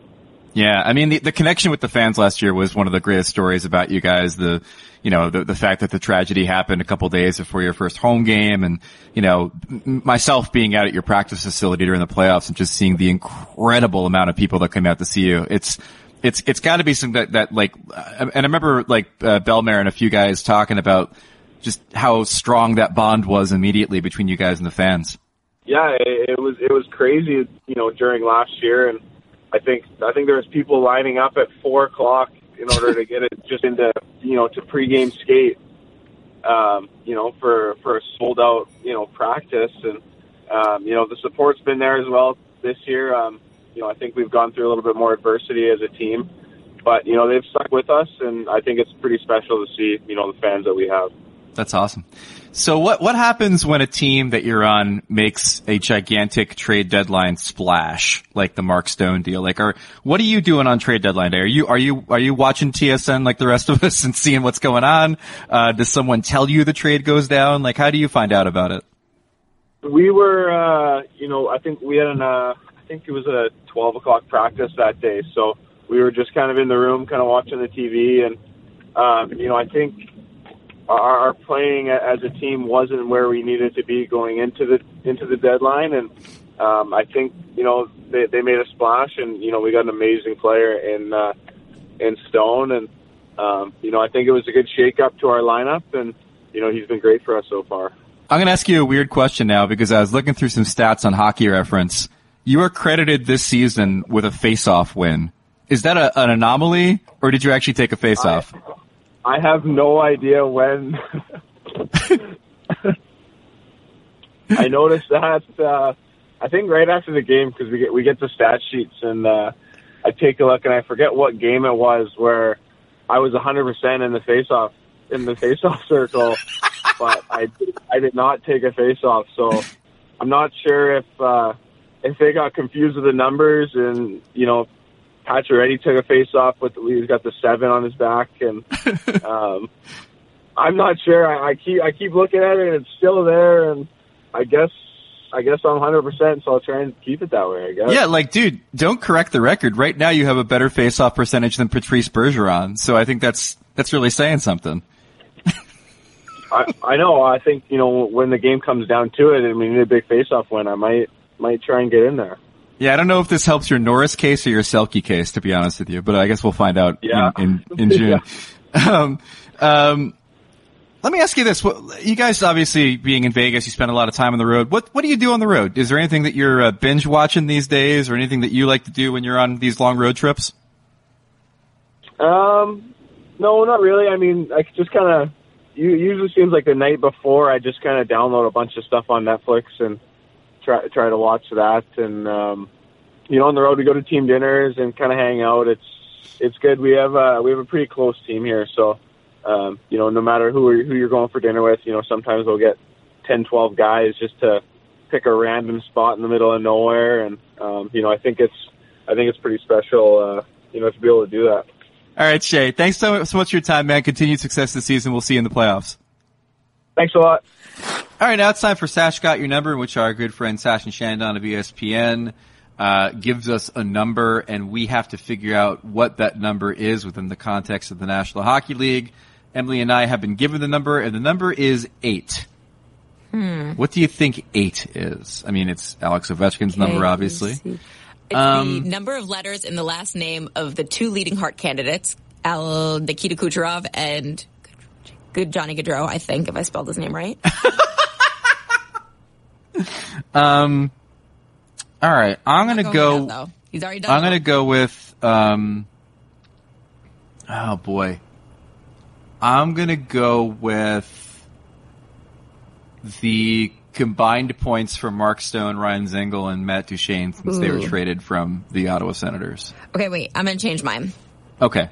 Yeah, I mean the, the connection with the fans last year was one of the greatest stories about you guys. The you know the the fact that the tragedy happened a couple days before your first home game, and you know myself being out at your practice facility during the playoffs and just seeing the incredible amount of people that came out to see you. It's it's it's got to be something that, that like, and I remember like uh, Bellemare and a few guys talking about just how strong that bond was immediately between you guys and the fans. Yeah, it, it was it was crazy, you know, during last year and I think I think there was people lining up at four o'clock in order to get it just into you know to pregame skate. Um, you know, for for a sold out you know practice, and um, you know the support's been there as well this year. Um, you know, I think we've gone through a little bit more adversity as a team, but you know they've stuck with us, and I think it's pretty special to see you know the fans that we have. That's awesome. So what what happens when a team that you're on makes a gigantic trade deadline splash like the Mark Stone deal? Like, what are you doing on trade deadline day? Are you are you are you watching TSN like the rest of us and seeing what's going on? Uh, does someone tell you the trade goes down? Like, how do you find out about it? We were, uh, you know, I think we had an, uh, I think it was a 12 o'clock practice that day, so we were just kind of in the room, kind of watching the TV, and um, you know, I think our playing as a team wasn't where we needed to be going into the into the deadline, and um, I think you know they, they made a splash, and you know we got an amazing player in uh, in Stone, and um, you know I think it was a good shake up to our lineup, and you know he's been great for us so far. I'm going to ask you a weird question now because I was looking through some stats on Hockey Reference. You are credited this season with a face-off win. Is that a, an anomaly, or did you actually take a face-off? I, I have no idea when. I noticed that. Uh, I think right after the game because we get we get the stat sheets and uh, I take a look and I forget what game it was where I was 100 percent in the face-off in the face-off circle, but I I did not take a face-off, so I'm not sure if uh, if they got confused with the numbers and you know Pacioretty took a face off with he's got the seven on his back, and um, I'm not sure. I, I keep I keep looking at it, and it's still there, and I guess I guess I'm 100, percent so I'll try and keep it that way. I guess. Yeah, like, dude, don't correct the record. Right now, you have a better face-off percentage than Patrice Bergeron, so I think that's that's really saying something. I I know. I think you know when the game comes down to it, and we need a big face-off win, I might might try and get in there. Yeah, I don't know if this helps your Norris case or your Selke case, to be honest with you, but I guess we'll find out yeah. in, in, in June. yeah. um, um, let me ask you this. You guys obviously being in Vegas, you spend a lot of time on the road. What, what do you do on the road? Is there anything that you're uh, binge watching these days or anything that you like to do when you're on these long road trips? Um, no, not really. I mean, I just kind of, usually seems like the night before I just kind of download a bunch of stuff on Netflix and try try to watch that. And um, you know, on the road we go to team dinners and kind of hang out. It's it's good. We have uh, we have a pretty close team here, so um, you know, no matter who who you're going for dinner with, you know, sometimes we'll get 10, 12 guys just to pick a random spot in the middle of nowhere, and um, you know, I think it's I think it's pretty special, uh, you know, to be able to do that. All right, Shea. Thanks so, so much for your time, man. Continued success this season. We'll see you in the playoffs. Thanks a lot. All right, now it's time for Sash Got Your Number, which our good friend Sash and Shandon of ESPN uh, gives us a number, and we have to figure out what that number is within the context of the National Hockey League. Emily and I have been given the number, and the number is eight. Hmm. What do you think eight is? I mean, it's Alex Ovechkin's Okay, number, obviously. It's Um, the number of letters in the last name of the two leading heart candidates, Al Nikita Kucherov and good Johnny Gaudreau, I think, if I spelled his name right. Um, all right, I'm gonna go. He's already done. I'm gonna go with. Um, oh boy, I'm gonna go with the combined points for Mark Stone, Ryan Dzingel, and Matt Duchene since they were traded from the Ottawa Senators. Okay, wait. I'm gonna change mine. Okay.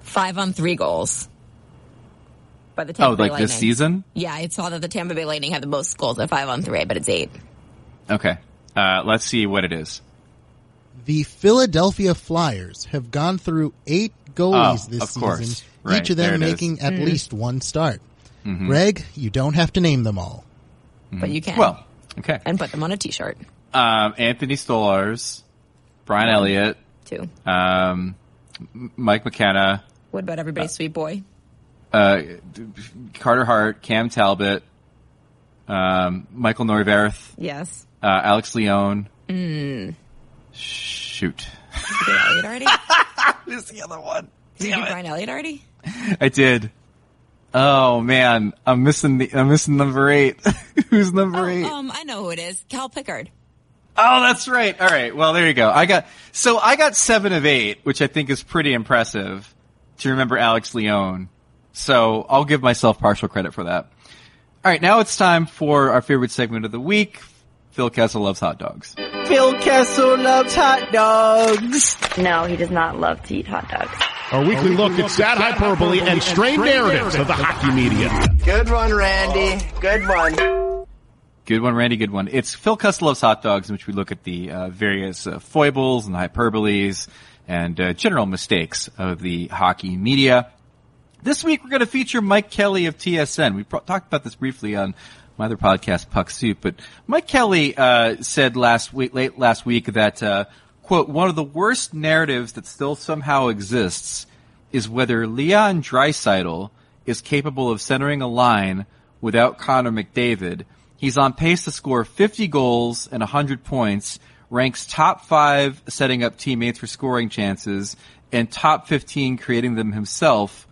Five on three goals. By the Oh, Tampa Bay like this season? Yeah, I saw that the Tampa Bay Lightning had the most goals at five on three, but it's eight. Okay. Uh, let's see what it is. The Philadelphia Flyers have gone through eight goalies Oh, this of course. season, Right, each of them it is. making at Mm-hmm. least one start. Greg, you don't have to name them all. But you can. Mm-hmm. Well, okay. and put them on a t-shirt Um, Anthony Stolarz, Brian Elliott, too. um, Mike McKenna, What about everybody's sweet boy? Uh, Carter Hart, Cam Talbot, um, Michael Neuvirth, Yes. uh, Alex Lyon. Mm. Shoot. Did you Elliott already? Who's the other one? Did you get Brian Elliott already? I did. Oh man, I'm missing the, I'm missing number eight. Who's number eight? Um, I know who it is. Cal Pickard. Oh, that's right. All right. Well, there you go. I got so I got seven of eight, which I think is pretty impressive to remember Alex Lyon. So I'll give myself partial credit for that. All right, now it's time for our favorite segment of the week. Phil Kessel loves hot dogs. Phil Kessel loves hot dogs. No, he does not love to eat hot dogs. Our weekly look at sad hyperbole and strained narratives of the hockey media. Good one, Randy. Good one. Good one, Randy. Good one. It's Phil Kessel loves hot dogs, in which we look at the uh, various uh, foibles and hyperboles and uh, general mistakes of the hockey media. This week we're going to feature Mike Kelly of TSN. We pro- talked about this briefly on my other podcast, Puck Soup, but Mike Kelly uh, said last week, late last week, that uh, quote one of the worst narratives that still somehow exists is whether Leon Draisaitl is capable of centering a line without Connor McDavid. He's on pace to score 50 goals and 100 points, ranks top five setting up teammates for scoring chances, and top 15 creating them himself.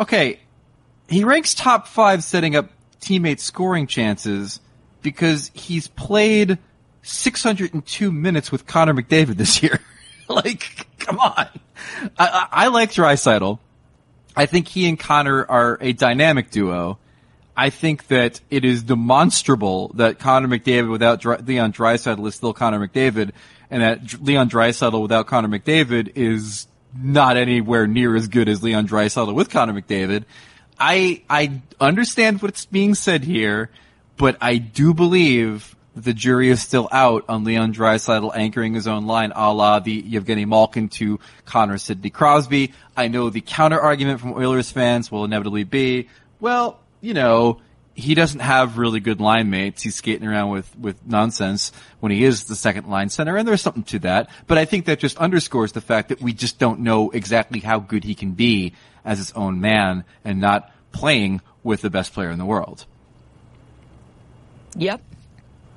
Okay, he ranks top five setting up teammate scoring chances because he's played 602 minutes with Connor McDavid this year. like, come on. I, I, I like Draisaitl. I think he and Connor are a dynamic duo. I think that it is demonstrable that Connor McDavid without Dr- Leon Draisaitl is still Connor McDavid, and that Dr- Leon Draisaitl without Connor McDavid is not anywhere near as good as Leon Draisaitl with Connor McDavid. I I understand what's being said here, but I do believe the jury is still out on Leon Draisaitl anchoring his own line, a la the Evgeni Malkin to Connor Sidney Crosby. I know the counter argument from Oilers fans will inevitably be, well, you know, he doesn't have really good line mates. He's skating around with, with nonsense when he is the second line center, and there's something to that. But I think that just underscores the fact that we just don't know exactly how good he can be as his own man and not playing with the best player in the world. Yep.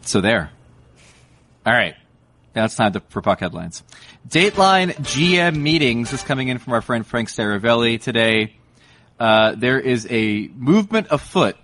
So there. All right. Now it's time to, for puck headlines. Dateline GM meetings is coming in from our friend Frank Seravalli today. Uh, there is a movement afoot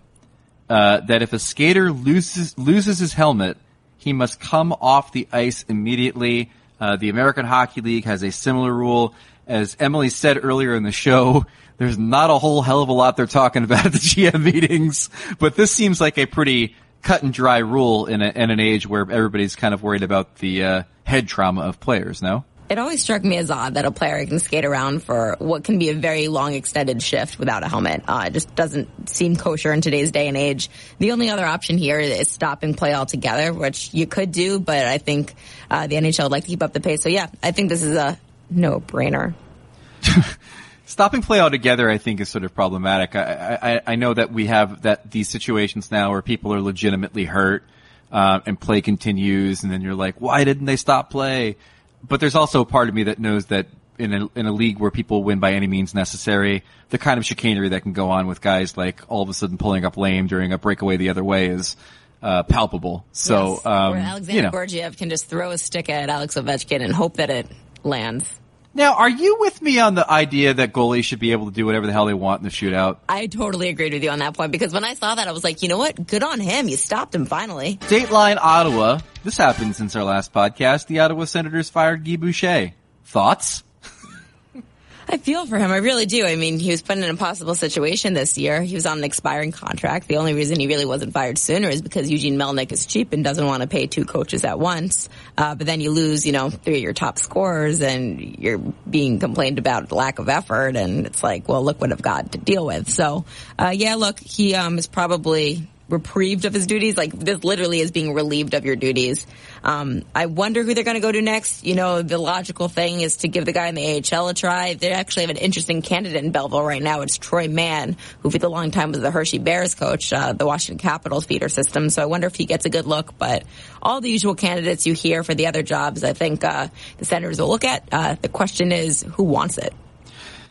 uh, that if a skater loses loses his helmet, he must come off the ice immediately. Uh, the American Hockey League has a similar rule. As Emily said earlier in the show, there's not a whole hell of a lot they're talking about at the GM meetings, but this seems like a pretty cut and dry rule in, a, in an age where everybody's kind of worried about the uh, head trauma of players. No. It always struck me as odd that a player can skate around for what can be a very long extended shift without a helmet. Uh, it just doesn't seem kosher in today's day and age. The only other option here is stopping play altogether, which you could do, but I think uh, the NHL would like to keep up the pace. So yeah, I think this is a no-brainer. Stopping play altogether, I think, is sort of problematic. I, I, I know that we have that these situations now where people are legitimately hurt, uh, and play continues, and then you're like, why didn't they stop play? But there's also a part of me that knows that in a, in a league where people win by any means necessary, the kind of chicanery that can go on with guys like all of a sudden pulling up lame during a breakaway the other way is, uh, palpable. So, Yes. um, Alexander you know. Georgiev can just throw a stick at Alex Ovechkin and hope that it lands. Now, are you with me on the idea that goalies should be able to do whatever the hell they want in the shootout? I totally agreed with you on that point because when I saw that, I was like, you know what? Good on him. You stopped him finally. Dateline Ottawa. This happened since our last podcast. The Ottawa Senators fired Guy Boucher. Thoughts? I feel for him. I really do. I mean, he was put in an impossible situation this year. He was on an expiring contract. The only reason he really wasn't fired sooner is because Eugene Melnyk is cheap and doesn't want to pay two coaches at once. Uh, but then you lose, you know, three of your top scorers and you're being complained about lack of effort. And it's like, well, look what I've got to deal with. So, uh, yeah, look, he, um, is probably reprieved of his duties. Like this literally is being relieved of your duties. Um, I wonder who they're going to go to next. You know, the logical thing is to give the guy in the AHL a try. They actually have an interesting candidate in Belleville right now. It's Troy Mann, who for the long time was the Hershey Bears coach, uh, the Washington Capitals feeder system. So I wonder if he gets a good look. But all the usual candidates you hear for the other jobs, I think uh, the Senators will look at. Uh, the question is, who wants it?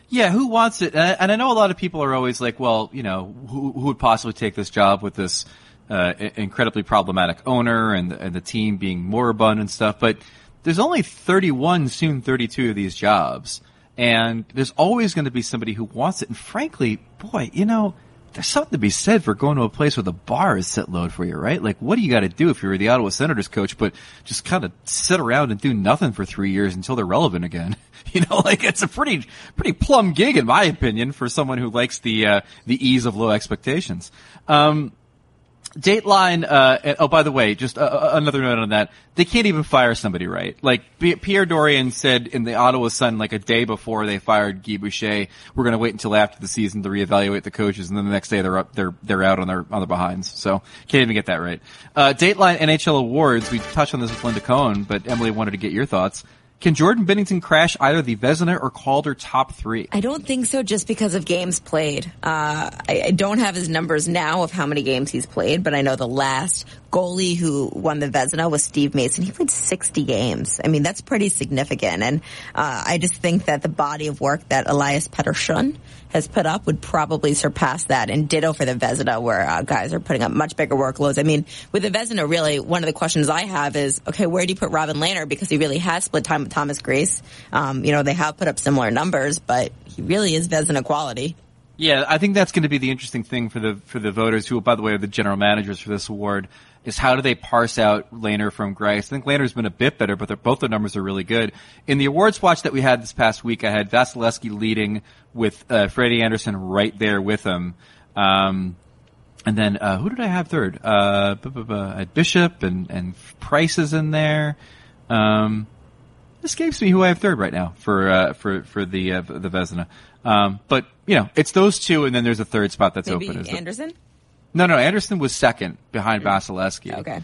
Yeah, who wants it? And I, and I, know a lot of people are always like, well, you know, who, who would possibly take this job with this uh, incredibly problematic owner and, and the team being moribund and stuff? But there's only 31, soon 32 of these jobs. And there's always going to be somebody who wants it. And frankly, boy, you know, there's something to be said for going to a place where the bar is set load for you, right? Like, what do you got to do if you're the Ottawa Senators coach, but just kind of sit around and do nothing for three years until they're relevant again? You know, like it's a pretty, pretty plum gig in my opinion for someone who likes the, uh, the ease of low expectations. Um, Dateline. Uh, oh, by the way, just uh, uh, another note on that. They can't even fire somebody right. Like Pierre Dorion said in the Ottawa Sun, like a day before they fired Guy Boucher, we're going to wait until after the season to reevaluate the coaches, and then the next day they're up, they're they're out on their on their behinds. So can't even get that right. Uh, Dateline NHL awards. We touched on this with Linda Cohn, but Emily wanted to get your thoughts. Can Jordan Binnington crash either the Vezina or Calder top three? I don't think so just because of games played. Uh, I, I, don't have his numbers now of how many games he's played, but I know the last goalie who won the Vezina was Steve Mason. He played 60 games. I mean, that's pretty significant. And uh, I just think that the body of work that Elias Pettersson has put up would probably surpass that. And ditto for the Vezina, where uh, guys are putting up much bigger workloads. I mean, with the Vezina, really, one of the questions I have is, okay, where do you put Robin Lehner? Because he really has split time with Thomas Greiss. Um, you know, they have put up similar numbers, but he really is Vezina quality. Yeah, I think that's going to be the interesting thing for the for the voters who, by the way, are the general managers for this award is how do they parse out Lehner from Greiss? I think Lehner's been a bit better, but both the numbers are really good. In the awards watch that we had this past week, I had Vasilevskiy leading with uh, Freddie Andersen right there with him. Um, and then uh, who did I have third? Uh, Bishop and and Price is in there. Um, escapes me who I have third right now for uh, for for the uh, the Vezina. Um, but you know, it's those two, and then there's a third spot that's open. Maybe open. Andersen. No, no, Andersen was second behind Vasilevskiy. Okay.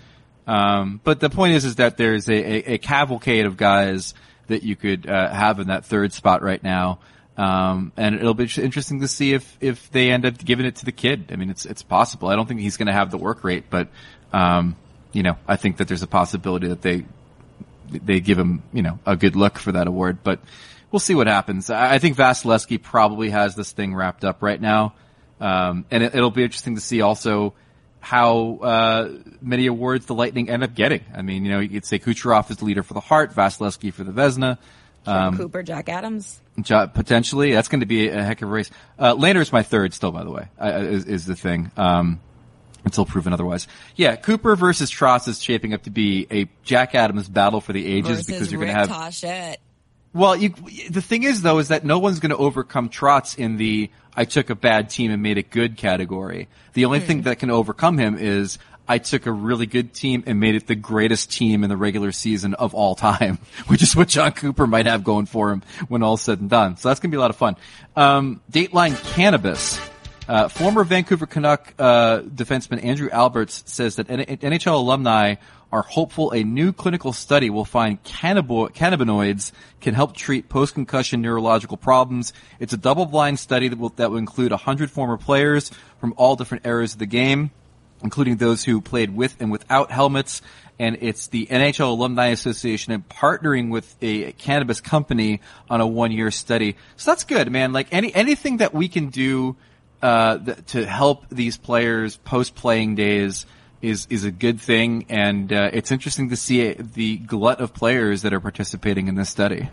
Um, but the point is, is that there's a, a, a cavalcade of guys that you could uh, have in that third spot right now. Um, and it'll be interesting to see if, if they end up giving it to the kid. I mean, it's, it's possible. I don't think he's going to have the work rate, but, um, you know, I think that there's a possibility that they, they give him, you know, a good look for that award, but we'll see what happens. I, think Vasilevskiy probably has this thing wrapped up right now. Um, and it, will be interesting to see also how uh, many awards the Lightning end up getting. I mean, you know, you could say Kucherov is the leader for the Hart, Vasilevskiy for the Vezina. Um, Cooper, Jack Adams. Potentially, that's going to be a heck of a race. Uh, is my third, still, by the way, uh, is, is, the thing. Um, until proven otherwise. Yeah, Cooper versus Trotz is shaping up to be a Jack Adams battle for the ages versus because you're going to have. Toshett. Well, you, the thing is though, is that no one's going to overcome Trotz in the I took a bad team and made it good category. The only mm. thing that can overcome him is I took a really good team and made it the greatest team in the regular season of all time, which is what Jon Cooper might have going for him when all's said and done. So that's going to be a lot of fun. Um, Dateline Cannabis. Uh, former Vancouver Canuck uh, defenseman Andrew Alberts says that NHL alumni are hopeful a new clinical study will find cannabinoids can help treat post-concussion neurological problems. It's a double-blind study that will, that will include 100 former players from all different eras of the game, including those who played with and without helmets. And it's the NHL Alumni Association and partnering with a cannabis company on a one-year study. So that's good, man. Like any anything that we can do uh, th- to help these players post playing days is is a good thing, and uh, it's interesting to see the glut of players that are participating in this study.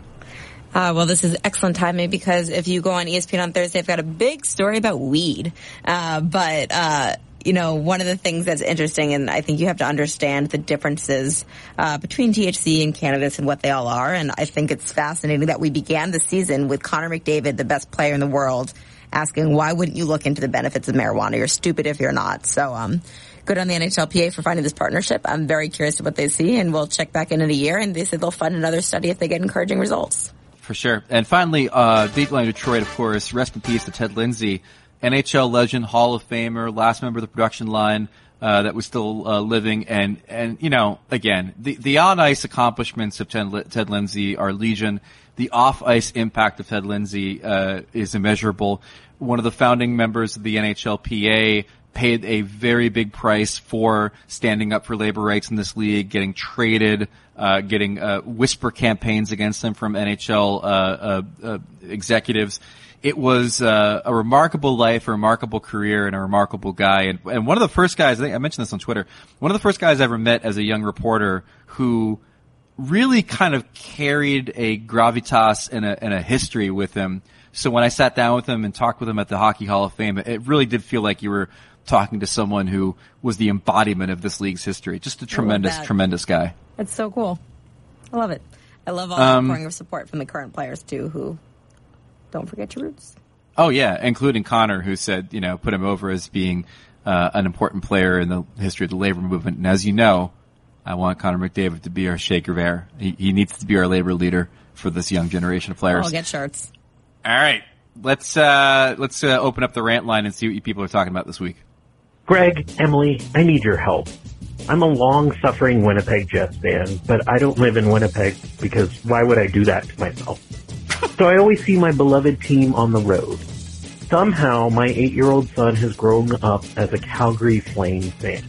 Uh, well, this is excellent timing because if you go on ESPN on Thursday, I've got a big story about weed. Uh, but, uh, you know, one of the things that's interesting, and I think you have to understand the differences uh, between THC and cannabis and what they all are. And I think it's fascinating that we began the season with Connor McDavid, the best player in the world, asking, why wouldn't you look into the benefits of marijuana? You're stupid if you're not. So, um, good on the NHLPA for finding this partnership. I'm very curious to what they see, and we'll check back in in a year. And they said they'll fund another study if they get encouraging results. For sure. And finally, uh, Dateline Detroit, of course, rest in peace to Ted Lindsay, NHL legend, Hall of Famer, last member of the production line, uh, that was still uh, living. And, and, you know, again, the, the on ice accomplishments of Ted, Ted Lindsay are legion. The off ice impact of Ted Lindsay, uh, is immeasurable. One of the founding members of the NHLPA, paid a very big price for standing up for labor rights in this league, getting traded, uh, getting uh, whisper campaigns against them from NHL uh, uh, uh, executives. It was uh, a remarkable life, a remarkable career, and a remarkable guy. And, and one of the first guys, I think I mentioned this on Twitter, one of the first guys I ever met as a young reporter who really kind of carried a gravitas and a, and a history with him. So when I sat down with him and talked with him at the Hockey Hall of Fame, it really did feel like you were talking to someone who was the embodiment of this league's history. Just a tremendous, tremendous guy. It's so cool. I love it. I love all the um, pouring of support from the current players too, who don't forget your roots. Oh yeah, including Connor, who said you know put him over as being uh, an important player in the history of the labor movement. And as you know, I want Connor McDavid to be our shaker Guevara. He, he needs to be our labor leader for this young generation of players. I'll get shirts. All right, let's uh, let's uh, open up the rant line and see what you people are talking about this week. Greg, Emily, I need your help. I'm a long-suffering Winnipeg Jets fan, but I don't live in Winnipeg because why would I do that to myself? so I always see my beloved team on the road. Somehow, my eight-year-old son has grown up as a Calgary Flames fan.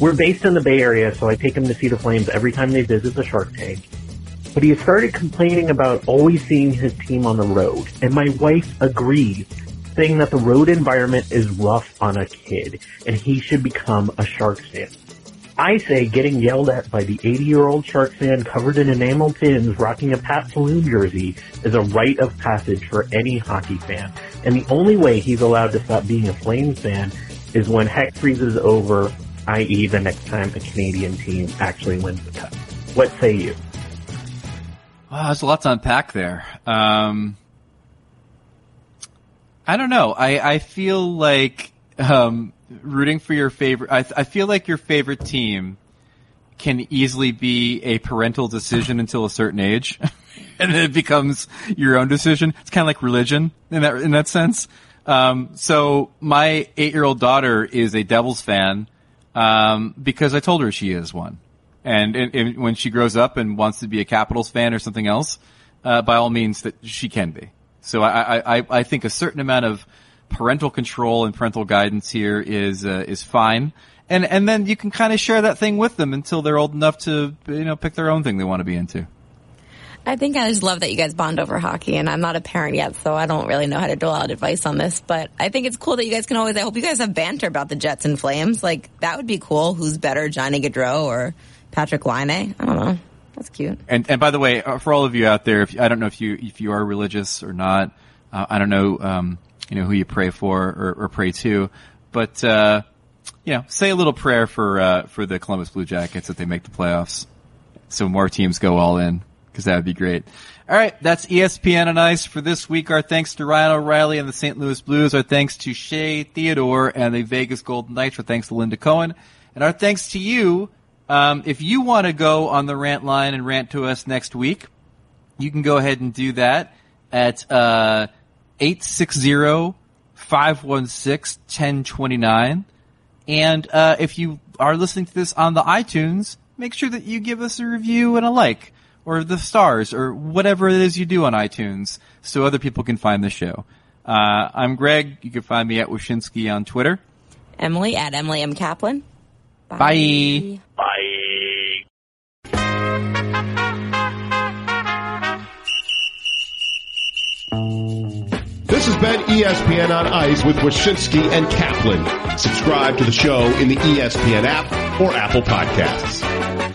We're based in the Bay Area, so I take him to see the Flames every time they visit the Shark Tank. But he has started complaining about always seeing his team on the road, and my wife agrees saying that the road environment is rough on a kid and he should become a Sharks fan. I say getting yelled at by the 80 year old Sharks fan covered in enamel pins rocking a Pat Falloon jersey is a rite of passage for any hockey fan. And the only way he's allowed to stop being a Flames fan is when heck freezes over, i.e. the next time a Canadian team actually wins the cup. What say you? Wow, there's a lot to unpack there. Um, I don't know. I, I feel like um, rooting for your favorite. I, I feel like your favorite team can easily be a parental decision until a certain age, and then it becomes your own decision. It's kind of like religion in that in that sense. Um, so my eight-year-old daughter is a Devils fan um, because I told her she is one, and, and, and, when she grows up and wants to be a Capitals fan or something else, uh, by all means, that she can be. So I, I, I think a certain amount of parental control and parental guidance here is uh, is fine. And and then you can kind of share that thing with them until they're old enough to you know pick their own thing they want to be into. I think I just love that you guys bond over hockey, and I'm not a parent yet, so I don't really know how to do dole out advice on this. But I think it's cool that you guys can always. I hope you guys have banter about the Jets and Flames. Like that would be cool. Who's better, Johnny Gaudreau or Patrik Laine? I don't know. That's cute. And and by the way, uh, for all of you out there, if I don't know if you if you are religious or not, uh, I don't know, um, you know who you pray for or, or pray to, but uh, you know, say a little prayer for uh, for the Columbus Blue Jackets that they make the playoffs, so more teams go all in because that would be great. All right, that's ESPN on Ice for this week. Our thanks to Ryan O'Reilly and the St. Louis Blues. Our thanks to Shea Theodore and the Vegas Golden Knights. Our thanks to Linda Cohn, and our thanks to you um, if you want to go on the rant line and rant to us next week, you can go ahead and do that at uh, 860-516-1029. And uh, if you are listening to this on the iTunes, make sure that you give us a review and a like, or the stars, or whatever it is you do on iTunes, so other people can find the show. Uh, I'm Greg. You can find me at Wyshynski on Twitter. Emily at Emily M. Kaplan. Bye. Bye. This has been ESPN on Ice with Wyshynski and Kaplan. Subscribe to the show in the ESPN app or Apple Podcasts.